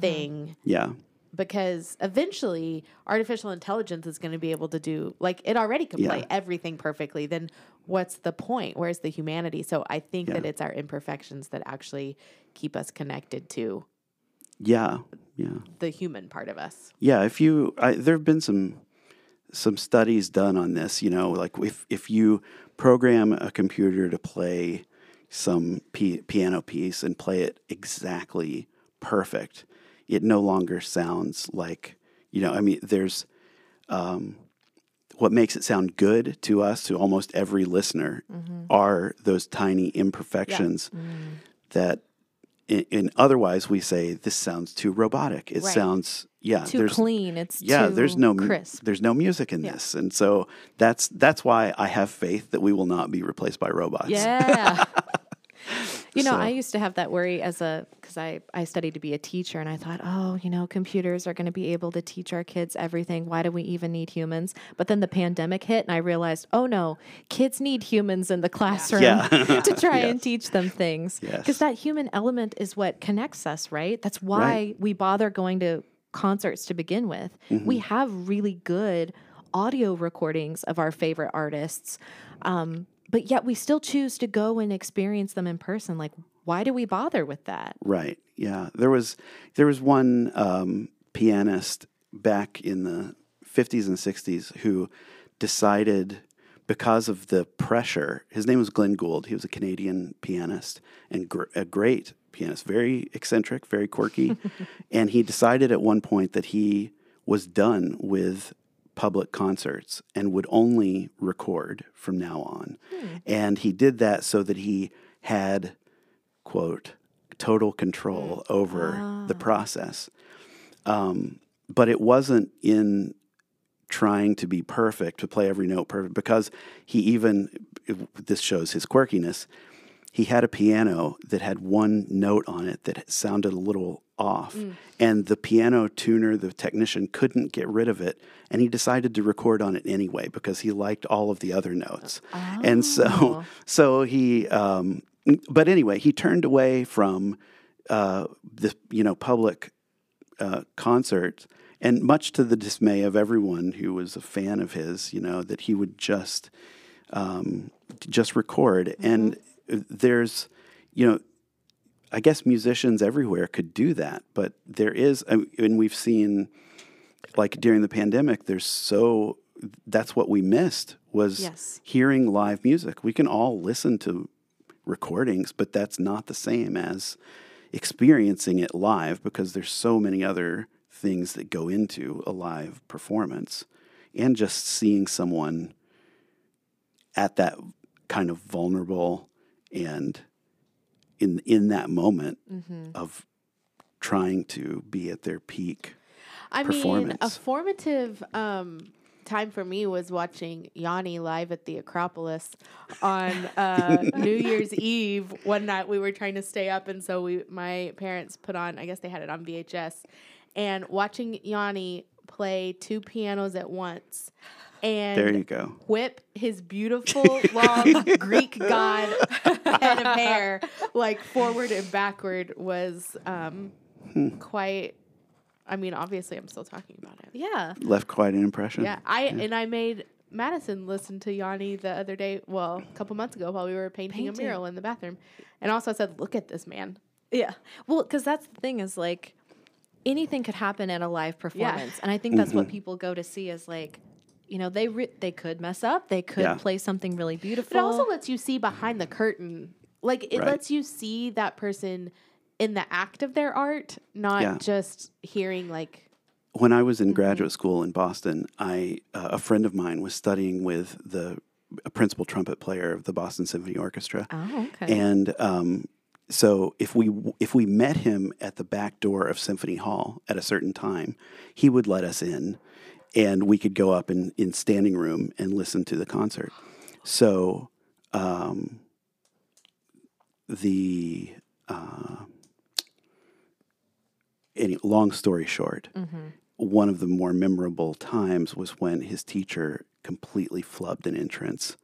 thing Yeah. because eventually artificial intelligence is going to be able to do like it already can play everything perfectly then what's the point where's the humanity so i think that it's our imperfections that actually keep us connected to Yeah. Yeah. the human part of us Yeah, if you, I, there have been some some studies done on this. You know, like if if you program a computer to play some p- piano piece and play it exactly perfect, it no longer sounds like you know. I mean, there's um, what makes it sound good to us, to almost every listener, are those tiny imperfections that. In, in otherwise, we say this sounds too robotic. It Right. sounds yeah. Too there's, clean. It's yeah too there's no crisp. there's no music in Yeah. this and so that's that's why i have faith that we will not be replaced by robots Yeah. you know, So- I used to have that worry as a because I I studied to be a teacher, and I thought, oh, you know, computers are going to be able to teach our kids everything. Why do we even need humans? But then the pandemic hit, and I realized, oh no, kids need humans in the classroom Yeah. to try and teach them things. Yes. Because that human element is what connects us, right? That's why Right. we bother going to concerts to begin with. We Mm-hmm. have really good audio recordings of our favorite artists. Um, but yet we still choose to go and experience them in person. Like, why do we bother with that? right yeah there was there was one um, pianist back in the 50s and 60s who decided because of the pressure his name was glenn gould he was a canadian pianist and gr- a great pianist very eccentric very quirky. And he decided at one point that he was done with public concerts and would only record from now on. Hmm. And he did that so that he had quote total control hmm. over the ah. process. Um, but it wasn't in trying to be perfect to play every note perfect because he even this shows his quirkiness he had a piano that had one note on it that sounded a little off and the piano tuner the technician couldn't get rid of it and he decided to record on it anyway because he liked all of the other notes and so Oh. so he um, but anyway he turned away from uh, the you know public uh, concert, and much to the dismay of everyone who was a fan of his, you know, that he would just um, just record. And there's, you know, I guess musicians everywhere could do that, but there is, and we've seen, like during the pandemic, there's so that's what we missed was Yes. hearing live music. We can all listen to recordings, but that's not the same as experiencing it live because there's so many other things that go into a live performance and just seeing someone at that kind of vulnerable and in in that moment of trying to be at their peak I mean, a formative um, time for me was watching Yanni live at the Acropolis on uh, New Year's Eve. One night we were trying to stay up, and so we my parents put on. I guess they had it on VHS, and watching Yanni play two pianos at once. And there you go whip his beautiful long Greek god head of hair like forward and backward was um, Hmm. quite. I mean, obviously, I'm still talking about it. Yeah. left quite an impression Yeah, I and I made Madison listen to Yanni the other day. Well, a couple months ago while we were painting, Painting. a mural in the bathroom, and also I said, "Look at this man." Yeah. Well, because that's the thing is like, anything could happen at a live performance, and I think that's what people go to see is like, you know, they re- they could mess up, they could Yeah. play something really beautiful. But it also lets you see behind the curtain. Like it Right. lets you see that person in the act of their art, not Yeah. just hearing like when I was in Mm-hmm. graduate school in Boston, I uh, a friend of mine was studying with the a principal trumpet player of the Boston Symphony Orchestra, oh, okay. and um, so if we if we met him at the back door of Symphony Hall at a certain time, he would let us in, and we could go up in in standing room and listen to the concert. So um, the uh, any long story short, one of the more memorable times was when his teacher completely flubbed an entrance.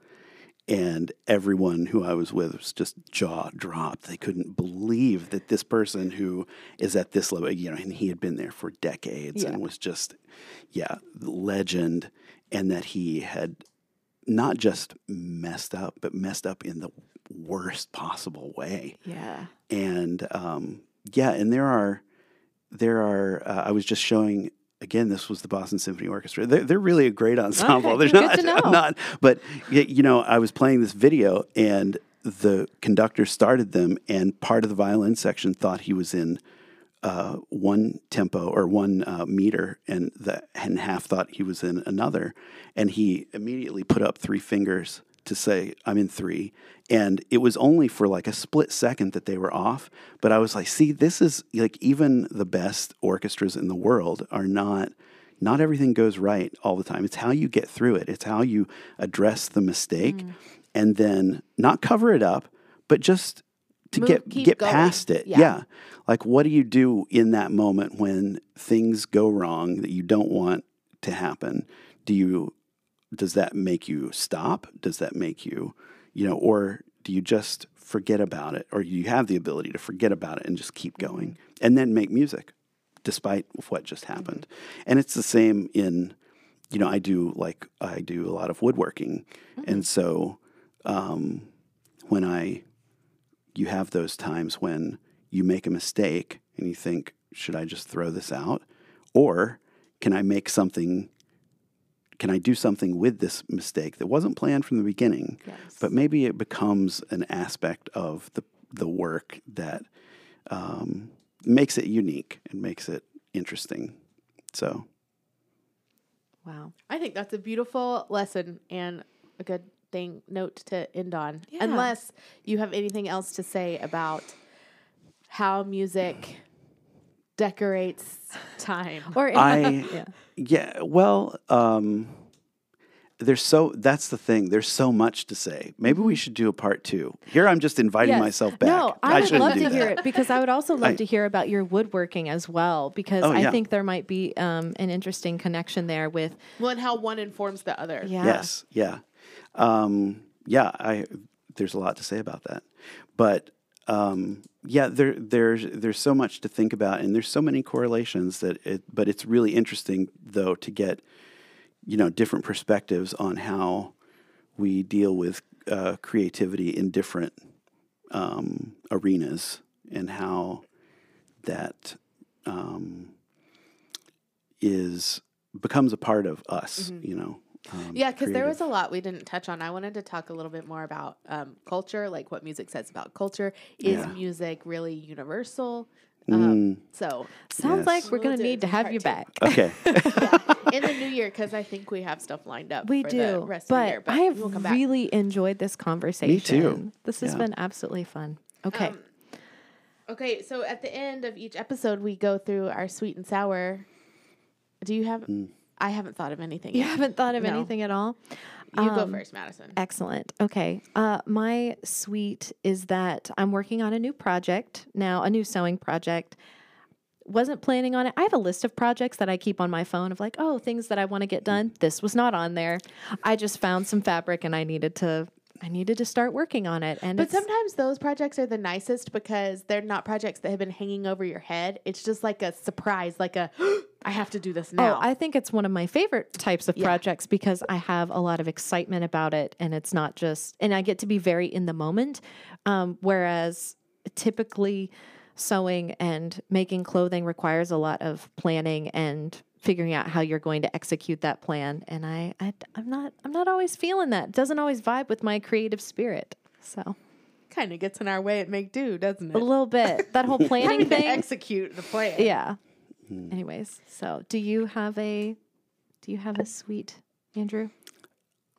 And everyone who I was with was just jaw dropped. They couldn't believe that this person who is at this level, you know, and he had been there for decades and was just, yeah, legend. And that he had not just messed up, but messed up in the worst possible way yeah. and um, yeah, and there are there are. Uh, I was just showing again. This was the Boston Symphony Orchestra. They're, they're really a great ensemble. Okay, good not, to know. Not, but you know, I was playing this video, and the conductor started them, and part of the violin section thought he was in uh, one tempo or one uh, meter, and the and half thought he was in another, and he immediately put up three fingers to say I'm in three, and it was only for like a split second that they were off. But I was like, see, this is like even the best orchestras in the world are not. Not everything goes right all the time. It's how you get through it. It's how you address the mistake, Mm. and then not cover it up, but just to Move- get get going. past it. Yeah. yeah. Like what do you do in that moment when things go wrong that you don't want to happen? Do you does that make you stop? Does that make you, you know, or do you just forget about it or you have the ability to forget about it and just keep mm-hmm. going and then make music despite what just mm-hmm. happened. And it's the same in you know, I do like I do a lot of woodworking. Mm-hmm. And so um when I you have those times when you make a mistake and you think, should I just throw this out? Or can I make something, can I do something with this mistake that wasn't planned from the beginning, but maybe it becomes an aspect of the, the work that um, makes it unique and makes it interesting. So, Wow. I think that's a beautiful lesson and a good thing note to end on. Yeah. Unless you have anything else to say about how music decorates time. Or I- yeah. yeah, well, um, there's so that's the thing. There's so much to say. Maybe we should do a part two. Here, I'm just inviting Yes. myself back. No, I, would love to that. hear it because I would also love I- to hear about your woodworking as well because Oh, I yeah. think there might be um, an interesting connection there with Well, and how one informs the other. yeah. Yes, yeah, um, yeah. I there's a lot to say about that, but um, yeah, there there's there's so much to think about, and there's so many correlations that it. But it's really interesting though to get you know different perspectives on how we deal with uh, creativity in different um, arenas and how that um, is becomes a part of us. You know. Um, Yeah, because there was a lot we didn't touch on. I wanted to talk a little bit more about um, culture, like what music says about culture. Is Yeah. music really universal? Mm, Um, so Sounds Yes. like we're We'll going to need to have you two. back. okay. in the new year, because I think we have stuff lined up. We for do, the rest but, of the year, but I have we'll come back. really enjoyed this conversation. Me too. This has Yeah. been absolutely fun. Okay. Um, okay, so at the end of each episode, we go through our sweet and sour. Do you have? Mm. I haven't thought of anything. you yet. haven't thought of No. anything at all? You go Um, first, Madison. Excellent. Okay. Uh, my sweet is that I'm working on a new project now, a new sewing project. Wasn't planning on it. I have a list of projects that I keep on my phone of like, oh, things that I want to get done. This was not on there. I just found some fabric and I needed to. I needed to start working on it, and But sometimes those projects are the nicest because they're not projects that have been hanging over your head. It's just like a surprise, like a I have to do this now. Oh, I think it's one of my favorite types of Yeah. projects because I have a lot of excitement about it and it's not just, and I get to be very in the moment. Um, whereas typically sewing and making clothing requires a lot of planning and figuring out how you're going to execute that plan. And I, I I'm not I'm not always feeling that. It doesn't always vibe with my creative spirit. So Kind of gets in our way at Make Do, doesn't it a little bit that whole planning Having to thing. execute the plan. yeah. Hmm. Anyways, so do you have a do you have a sweet Andrew?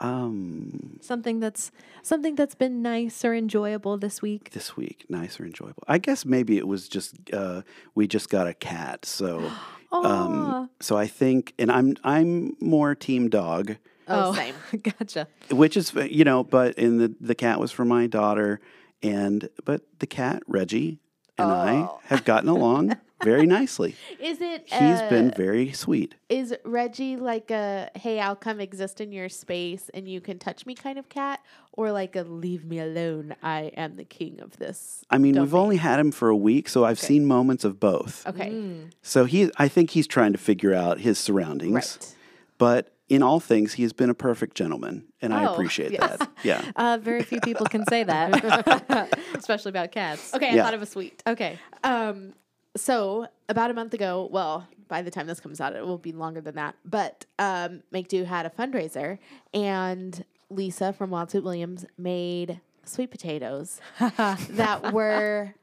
Um, Something that's something that's been nice or enjoyable this week. this week, nice or enjoyable. I guess maybe it was just uh, we just got a cat, so Aw. um, so I think, and I'm I'm more team dog, Oh, same. gotcha. which is you know, but in the the cat was for my daughter, and but the cat Reggie and I Oh. have gotten along very nicely. Is it? He's uh, been very sweet. Is Reggie like a hey, I'll come exist in your space and you can touch me kind of cat, or like a leave me alone, I am the king of this? I mean, we've only had him for a week, so I've seen moments of both. Okay, So he, I think he's trying to figure out his surroundings. right. But in all things, he has been a perfect gentleman, and I Oh, appreciate yes. that. Yeah. Uh, very few people can say that, especially about cats. Okay, I Yeah. thought of a sweet. Okay. Um, so about a month ago, well, by the time this comes out, it will be longer than that. But um, Make Do had a fundraiser, and Lisa from Wild Sweet Williams made sweet potatoes that were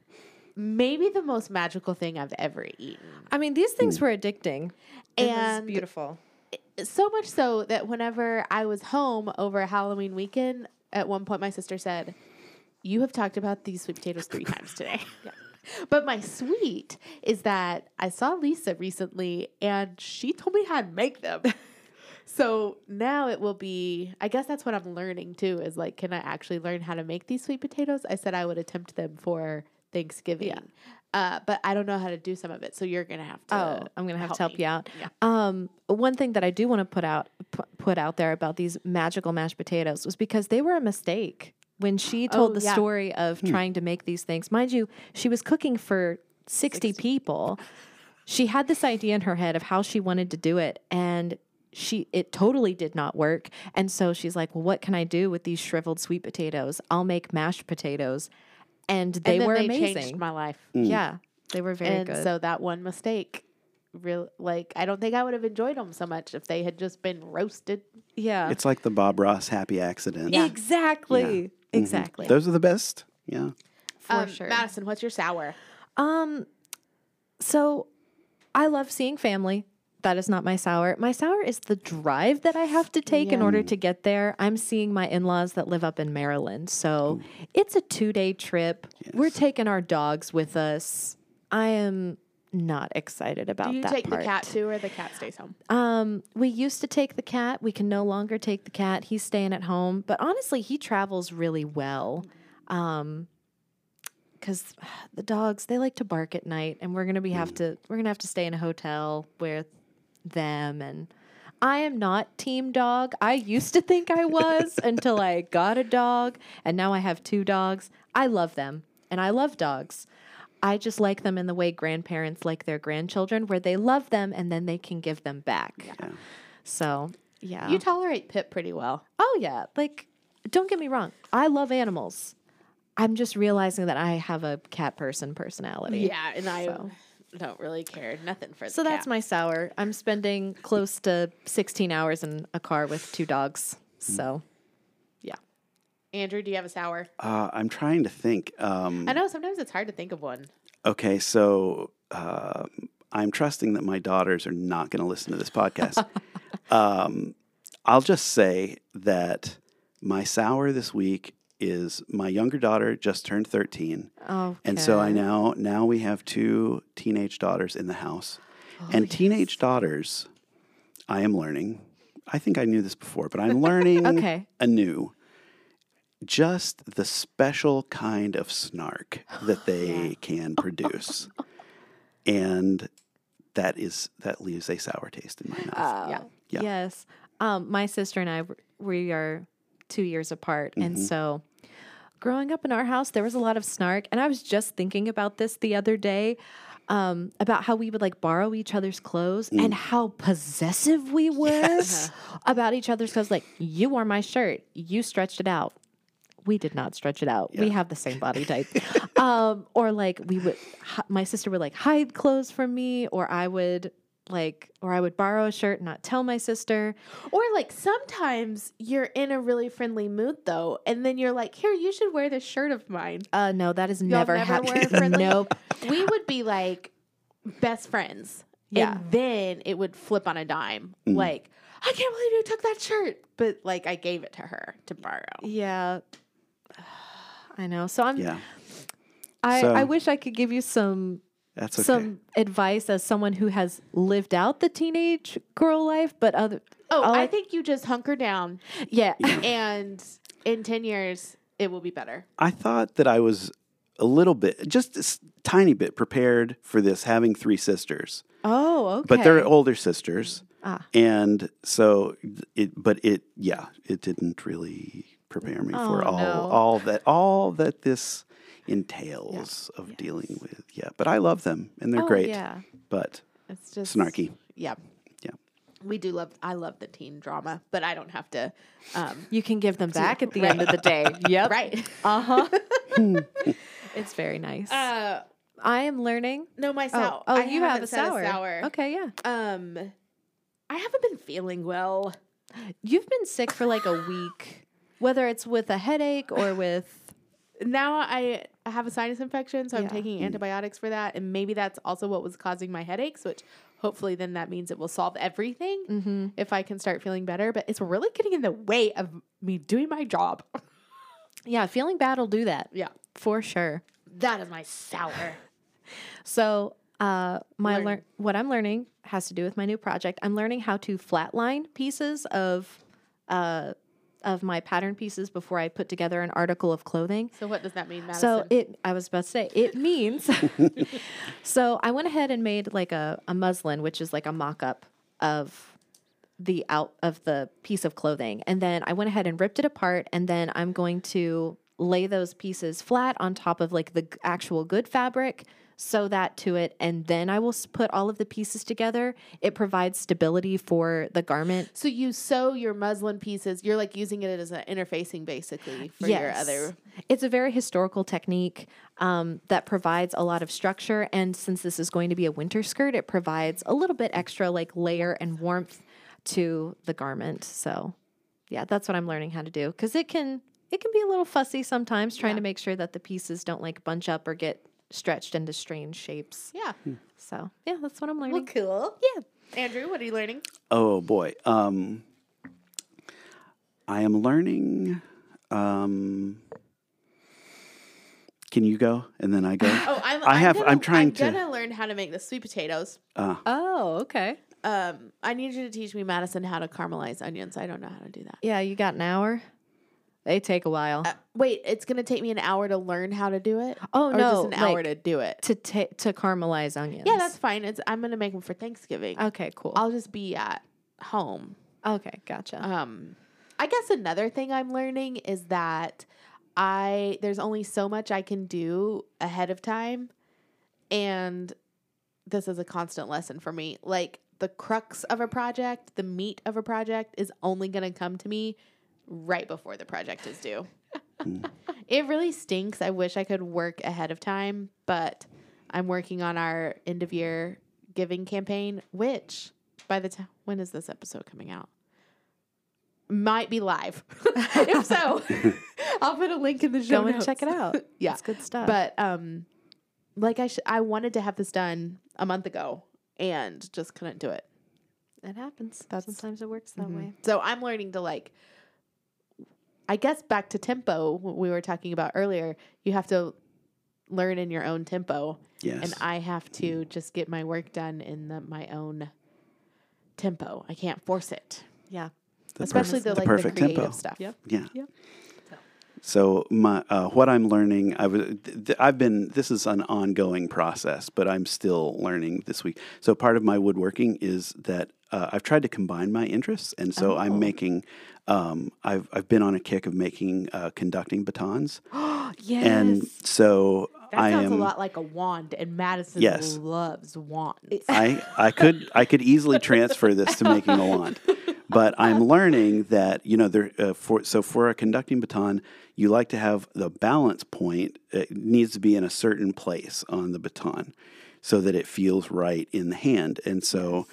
maybe the most magical thing I've ever eaten. I mean, these things were addicting. It was And- beautiful. So much so that whenever I was home over Halloween weekend, at one point my sister said, You have talked about these sweet potatoes three times today. But my sweet is that I saw Lisa recently and she told me how to make them. so now it will be, I guess that's what I'm learning too is like, can I actually learn how to make these sweet potatoes? I said I would attempt them for Thanksgiving. Uh, but I don't know how to do some of it. So you're going to have to. Oh, I'm gonna have to help me. you out. Yeah. Um, one thing that I do want to put out pu- put out there about these magical mashed potatoes was because they were a mistake when she oh, told Oh, the yeah. story of hmm. trying to make these things. Mind you, she was cooking for 60, people. She had this idea in her head of how she wanted to do it, and she it totally did not work. And so she's like, "Well, what can I do with these shriveled sweet potatoes? I'll make mashed potatoes." And they and then were they amazing. changed my life. Hmm. Yeah, they were very and good. so that one mistake real like I don't think I would have enjoyed them so much if they had just been roasted. yeah, It's like the Bob Ross happy accident. Exactly. Exactly. Those are the best. Yeah. For Um, sure. Madison, what's your sour? Um so I love seeing family. That is not my sour. My sour is the drive that I have to take in order to get there. I'm seeing my in-laws that live up in Maryland. So it's a 2-day trip. We're taking our dogs with us. I am not excited about Do you that take part. the cat too, or the cat stays home? Um, we used to take the cat. We can no longer take the cat. He's staying at home. But honestly, he travels really well. Um, because the dogs they like to bark at night, and we're gonna be have to we're gonna have to stay in a hotel with them. And I am not team dog. I used to think I was until I got a dog, and now I have two dogs. I love them, and I love dogs. I just like them in the way grandparents like their grandchildren, where they love them and then they can give them back. Yeah. So, yeah. You tolerate Pip pretty well. oh, yeah. Like, don't get me wrong. I love animals. I'm just realizing that I have a cat person personality. Yeah, and I So. don't really care nothing for. So that's cat. my sour. I'm spending close to 16 hours in a car with two dogs. So, yeah. Andrew. Do you have a sour? Uh, I'm trying to think. Um, I know sometimes it's hard to think of one. okay, so uh, I'm trusting that my daughters are not going to listen to this podcast. um, I'll just say that my sour this week is my younger daughter just turned 13. Oh, And so I now now we have two teenage daughters in the house. Oh, and teenage daughters, I am learning. I think I knew this before, but I'm learning Okay. anew just the special kind of snark that they can produce. and that is that leaves a sour taste in my mouth. Yeah. Yeah. Yes. Um, my sister and I we are two years apart. And so growing up in our house, there was a lot of snark. And I was just thinking about this the other day um, about how we would like borrow each other's clothes and how possessive we were about each other's clothes. Like, you wore my shirt, you stretched it out. We did not stretch it out. We have the same body type. um, or like we would, hi- my sister would like hide clothes from me, or I would like, or I would borrow a shirt and not tell my sister. Or like sometimes you're in a really friendly mood though, and then you're like, "Here, you should wear this shirt of mine." Uh, no, that is Y'all never never happened. were friendly? nope. we would be like best friends. Yeah. And then it would flip on a dime. Mm. Like, I can't believe you took that shirt. But like I gave it to her to borrow. Yeah. I know. So I'm. Yeah, I, So- I wish I could give you some that's okay. some advice as someone who has lived out the teenage girl life, but other. Oh, I'll I think you just hunker down Yeah. and in 10 years it will be better. I thought that I was a little bit, just a tiny bit, prepared for this, having three sisters, oh, okay. but they're older sisters, Ah. and so it. But it, yeah, it didn't really prepare me for Oh, all no. all that all that this entails of dealing with. Yeah, but I love them and they're Oh, great. Yeah. But It's just snarky. Yeah. Yeah. We do love I love the teen drama, but I don't have to um You can give them back at the end of the day. Yep. right. Uh huh. it's very nice. Uh I am learning. no my Oh, sour. oh I you have haven't a sour. sour. Okay, yeah. Um I haven't been feeling well. You've been sick for like a week, whether it's with a headache or with. Now I I have a sinus infection, so I'm Yeah. taking antibiotics for that, and maybe that's also what was causing my headaches, which hopefully then that means it will solve everything Mm-hmm. if I can start feeling better. But it's really getting in the way of me doing my job. Yeah, feeling bad will do that yeah, for sure. that is my sour. So, uh, my Learn. lear- what I'm learning has to do with my new project. I'm learning how to flatline pieces of, uh, of my pattern pieces before I put together an article of clothing. So what does that mean, Madison? So it, I was about to say, it means. so I went ahead and made like a, a muslin, which is like a mock up of the out of the piece of clothing. And then I went ahead and ripped it apart. And then I'm going to lay those pieces flat on top of like the actual good fabric, sew that to it. And then I will put all of the pieces together. It provides stability for the garment. So you sew your muslin pieces. You're like using it as an interfacing basically for your other. It's a very historical technique um, that provides a lot of structure. And since this is going to be a winter skirt, it provides a little bit extra like layer and warmth to the garment. So, yeah, that's what I'm learning how to do because it can it can be a little fussy sometimes trying to make sure that the pieces don't like bunch up or get stretched into strange shapes. Yeah. So, yeah, that's what I'm learning. Well, cool. yeah. Andrew, what are you learning? Oh boy. Um, I am learning. Um, can you go and then I go? Oh, I'm. I have- Gonna, I'm trying I'm to- gonna learn how to make the sweet potatoes. Uh, Oh, okay. Um, I need you to teach me, Madison, how to caramelize onions. I don't know how to do that. Yeah, you got an hour. They take a while. Uh, wait, it's gonna take me an hour to learn how to do it. oh or no, just an hour to do it. to ta- to caramelize onions. Yeah, that's fine. It's I'm gonna make them for Thanksgiving. okay. Cool. I'll just be at home. okay, gotcha. Um, I guess another thing I'm learning is that I there's only so much I can do ahead of time, and this is a constant lesson for me. Like the crux of a project, the meat of a project, is only going to come to me right before the project is due. it really stinks. I wish I could work ahead of time, but I'm working on our end of year giving campaign, which by the time when is this episode coming out? Might be live. if so, I'll put a link in the show Go and check it out. yeah, It's good stuff. but um, like I sh- I wanted to have this done a month ago and just couldn't do it. it happens. That's- Sometimes it works that Mhm. way. So I'm learning to like. I guess back to tempo what we were talking about earlier. You have to learn in your own tempo, yes. and I have to just get my work done in the, my own tempo. I can't force it, Yeah. The especially perf- the the like perfect the creative tempo. stuff. Yep. Yeah. Yep. So my uh, what I'm learning, I was th- th- I've been this is an ongoing process, but I'm still learning this week. So part of my woodworking is that uh, I've tried to combine my interests, and so Oh. I'm making. Um, I've I've been on a kick of making uh, conducting batons, Yes. and so That I sounds am. a lot like a wand, and Madison Yes. loves wands. I I could I could easily transfer this to making a wand, but I'm learning that you know there uh, for so for a conducting baton, you like to have the balance point. It needs to be in a certain place on the baton, so that it feels right in the hand. And so,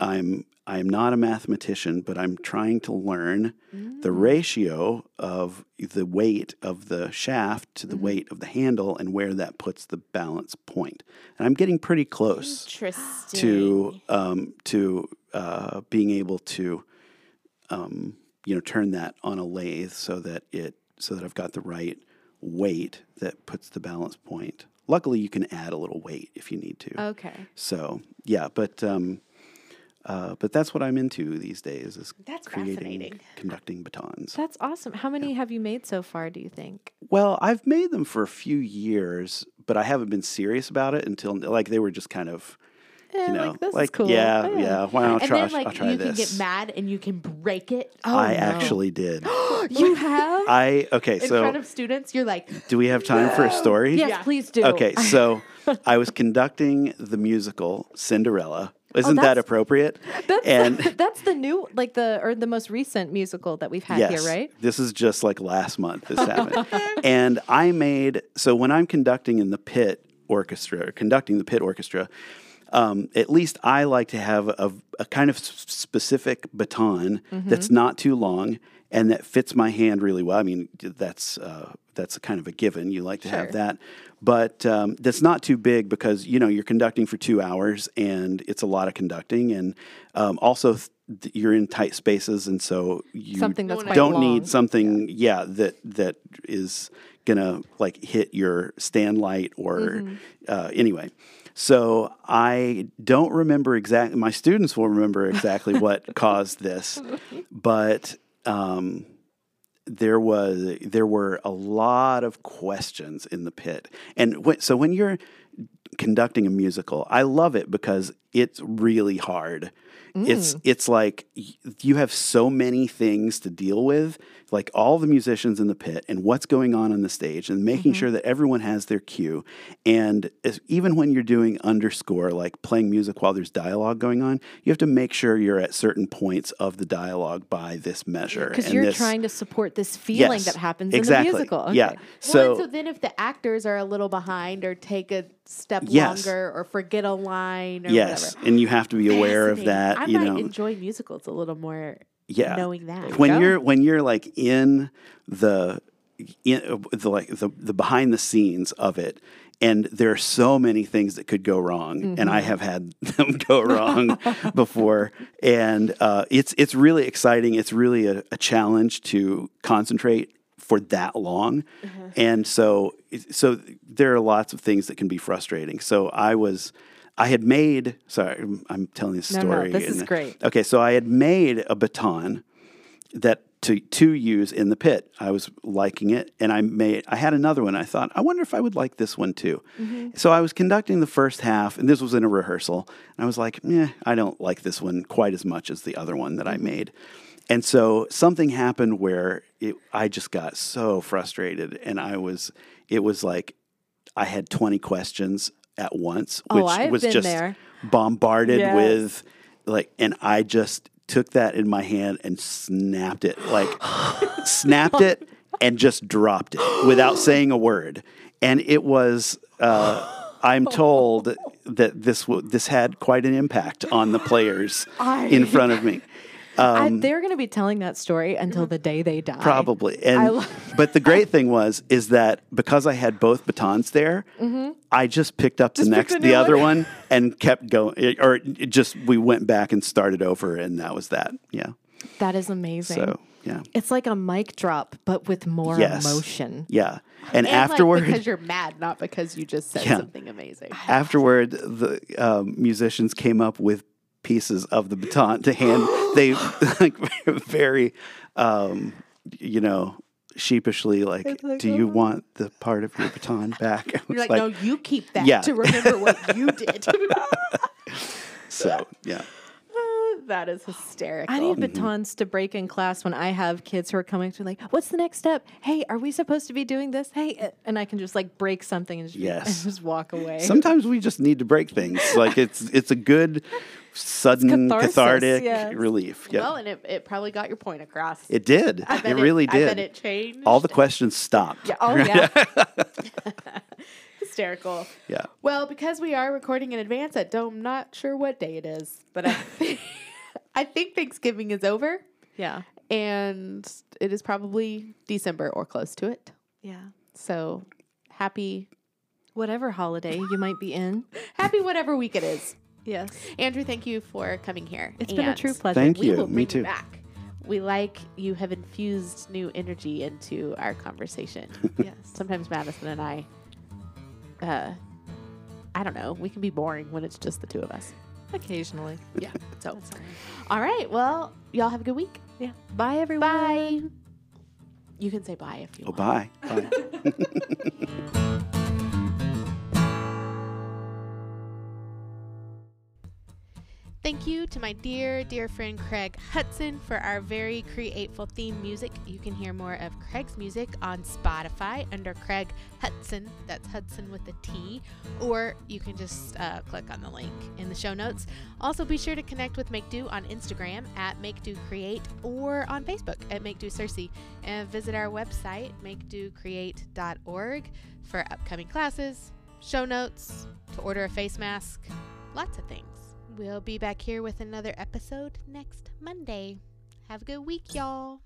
I'm I'm not a mathematician, but I'm trying to learn the ratio of the weight of the shaft to the weight of the handle and where that puts the balance point. And I'm getting pretty close to um, to uh, being able to um, you know turn that on a lathe so that it so that I've got the right weight that puts the balance point. Luckily, you can add a little weight if you need to. Okay. So yeah, but um, uh, but that's what I'm into these days is That's creating conducting batons. That's awesome. How many have you made so far, do you think? Well, I've made them for a few years, but I haven't been serious about it until like they were just kind of Eh, you know like, this is like cool. yeah Oh, yeah why don't I try then, like, I'll try you this. can get mad and you can break it Oh, I no. actually did. You have? I okay, so in front of students. You're like, do we have time for a story? yes, Yeah. please do. Okay, so I was conducting the musical Cinderella. Isn't that Oh, that's- appropriate? That's, and that's the new, like the, or the most recent musical that we've had yes, here, right? this is just like last month this happened. and I made so when I'm conducting in the pit orchestra, or conducting the pit orchestra, um, at least I like to have a, a kind of specific baton Mm-hmm. that's not too long and that fits my hand really well. I mean, that's uh, that's a kind of a given. You like to Sure. have that, but um, that's not too big because you know you're conducting for two hours and it's a lot of conducting, and um, also th- th- you're in tight spaces, and so you Something that's don't long. need something, yeah, that that is gonna like hit your stand light or Mm-hmm. uh, anyway. So I don't remember exactly. My students will remember exactly what caused this, but um, there was there were a lot of questions in the pit, and so when you're conducting a musical, I love it because it's really hard. It's mm. it's like you have so many things to deal with, like all the musicians in the pit and what's going on on the stage, and making mm-hmm. sure that everyone has their cue. And as, even when you're doing underscore, like playing music while there's dialogue going on, you have to make sure you're at certain points of the dialogue by this measure. Because you're this- trying to support this feeling Yes, that happens exactly. in the musical. Yeah. Okay. So, well, and so then if the actors are a little behind or take a step Yes. longer or forget a line or yes, whatever. and you have to be aware of that. I you might know, enjoy musicals a little more yeah. knowing that. when go. you're when you're like in the in uh, the like the, the behind the scenes of it and there are so many things that could go wrong and i mm-hmm. have had them go wrong before and uh, it's it's really exciting it's really a, a challenge to concentrate for that long uh-huh. and so so there are lots of things that can be frustrating so i was I had made sorry, I'm- telling this No, no, story. this is great. Okay, so I had made a baton that to to use in the pit. I was liking it, and I made I had another one. I thought, I wonder if I would like this one too. Mm-hmm. So I was conducting the first half, and this was in a rehearsal. And I was like, yeah, I don't like this one quite as much as the other one that I mm-hmm. made. And so something happened where it, I just got so frustrated, and I was it was like I had twenty questions at once, Oh, which I've was been just there. bombarded Yes. with like and I just took that in my hand and snapped it like snapped it and just dropped it without saying a word and it was uh, I'm told that this w- this had quite an impact on the players in front of me I, they're going to be telling that story until the day they die. Um, Probably. And lo- but the great thing was is that because I had both batons there, I just picked up the Mm-hmm. Next picked a the new other one? one and kept going or it just we went back and started over and that was that. Yeah. That is amazing. So, yeah. It's like a mic drop, but with more Yes. emotion. Yeah. And, And afterward like, because you're mad, not because you just said Yeah. something amazing. afterward the um, musicians came up with pieces of the baton to hand they like very um, you know sheepishly like, like, do you "Oh." want the part of your baton back I You're was like, no, you keep that Yeah. to remember what you did. so yeah that is hysterical. I need batons to break in class when I have kids who are coming to like, what's the next step? Hey, are we supposed to be doing this? Hey, uh," and I can just like break something and just, Yes. and just walk away. Sometimes we just need to break things. Like it's it's a good sudden catharsis, cathartic yes. relief. Yeah. well, and it, it probably got your point across. it did. I It bet really I did. bet it changed. All the questions stopped. Yeah. oh yeah. hysterical. Yeah. Well, because we are recording in advance, I don't, I'm not sure what day it is, but I think, I think Thanksgiving is over yeah. and it is probably December or close to it. Yeah. So happy, Whatever holiday you might be in. happy whatever week it is. Yes. Andrew, thank you for coming here. It's been a true pleasure. Thank We you. will Me bring too. you back. We like you have infused new energy into our conversation. Yes. Sometimes Madison and I, uh, I don't know, we can be boring when it's just the two of us. Occasionally. Yeah. So, all right. all right. Well, y'all have a good week. Yeah. Bye everyone. Bye. You can say bye if you Oh, want. bye. Bye. Thank you to my dear, dear friend Craig Hutson for our very createful theme music. You can hear more of Craig's music on Spotify under Craig Hutson. That's Hutson with a T. Or you can just uh, click on the link in the show notes. Also, be sure to connect with Make Do on Instagram at Make Do Create or on Facebook at Make Do Cersei. And visit our website, makedocreate.org, for upcoming classes, show notes, to order a face mask, lots of things. We'll be back here with another episode next Monday. Have a good week, y'all.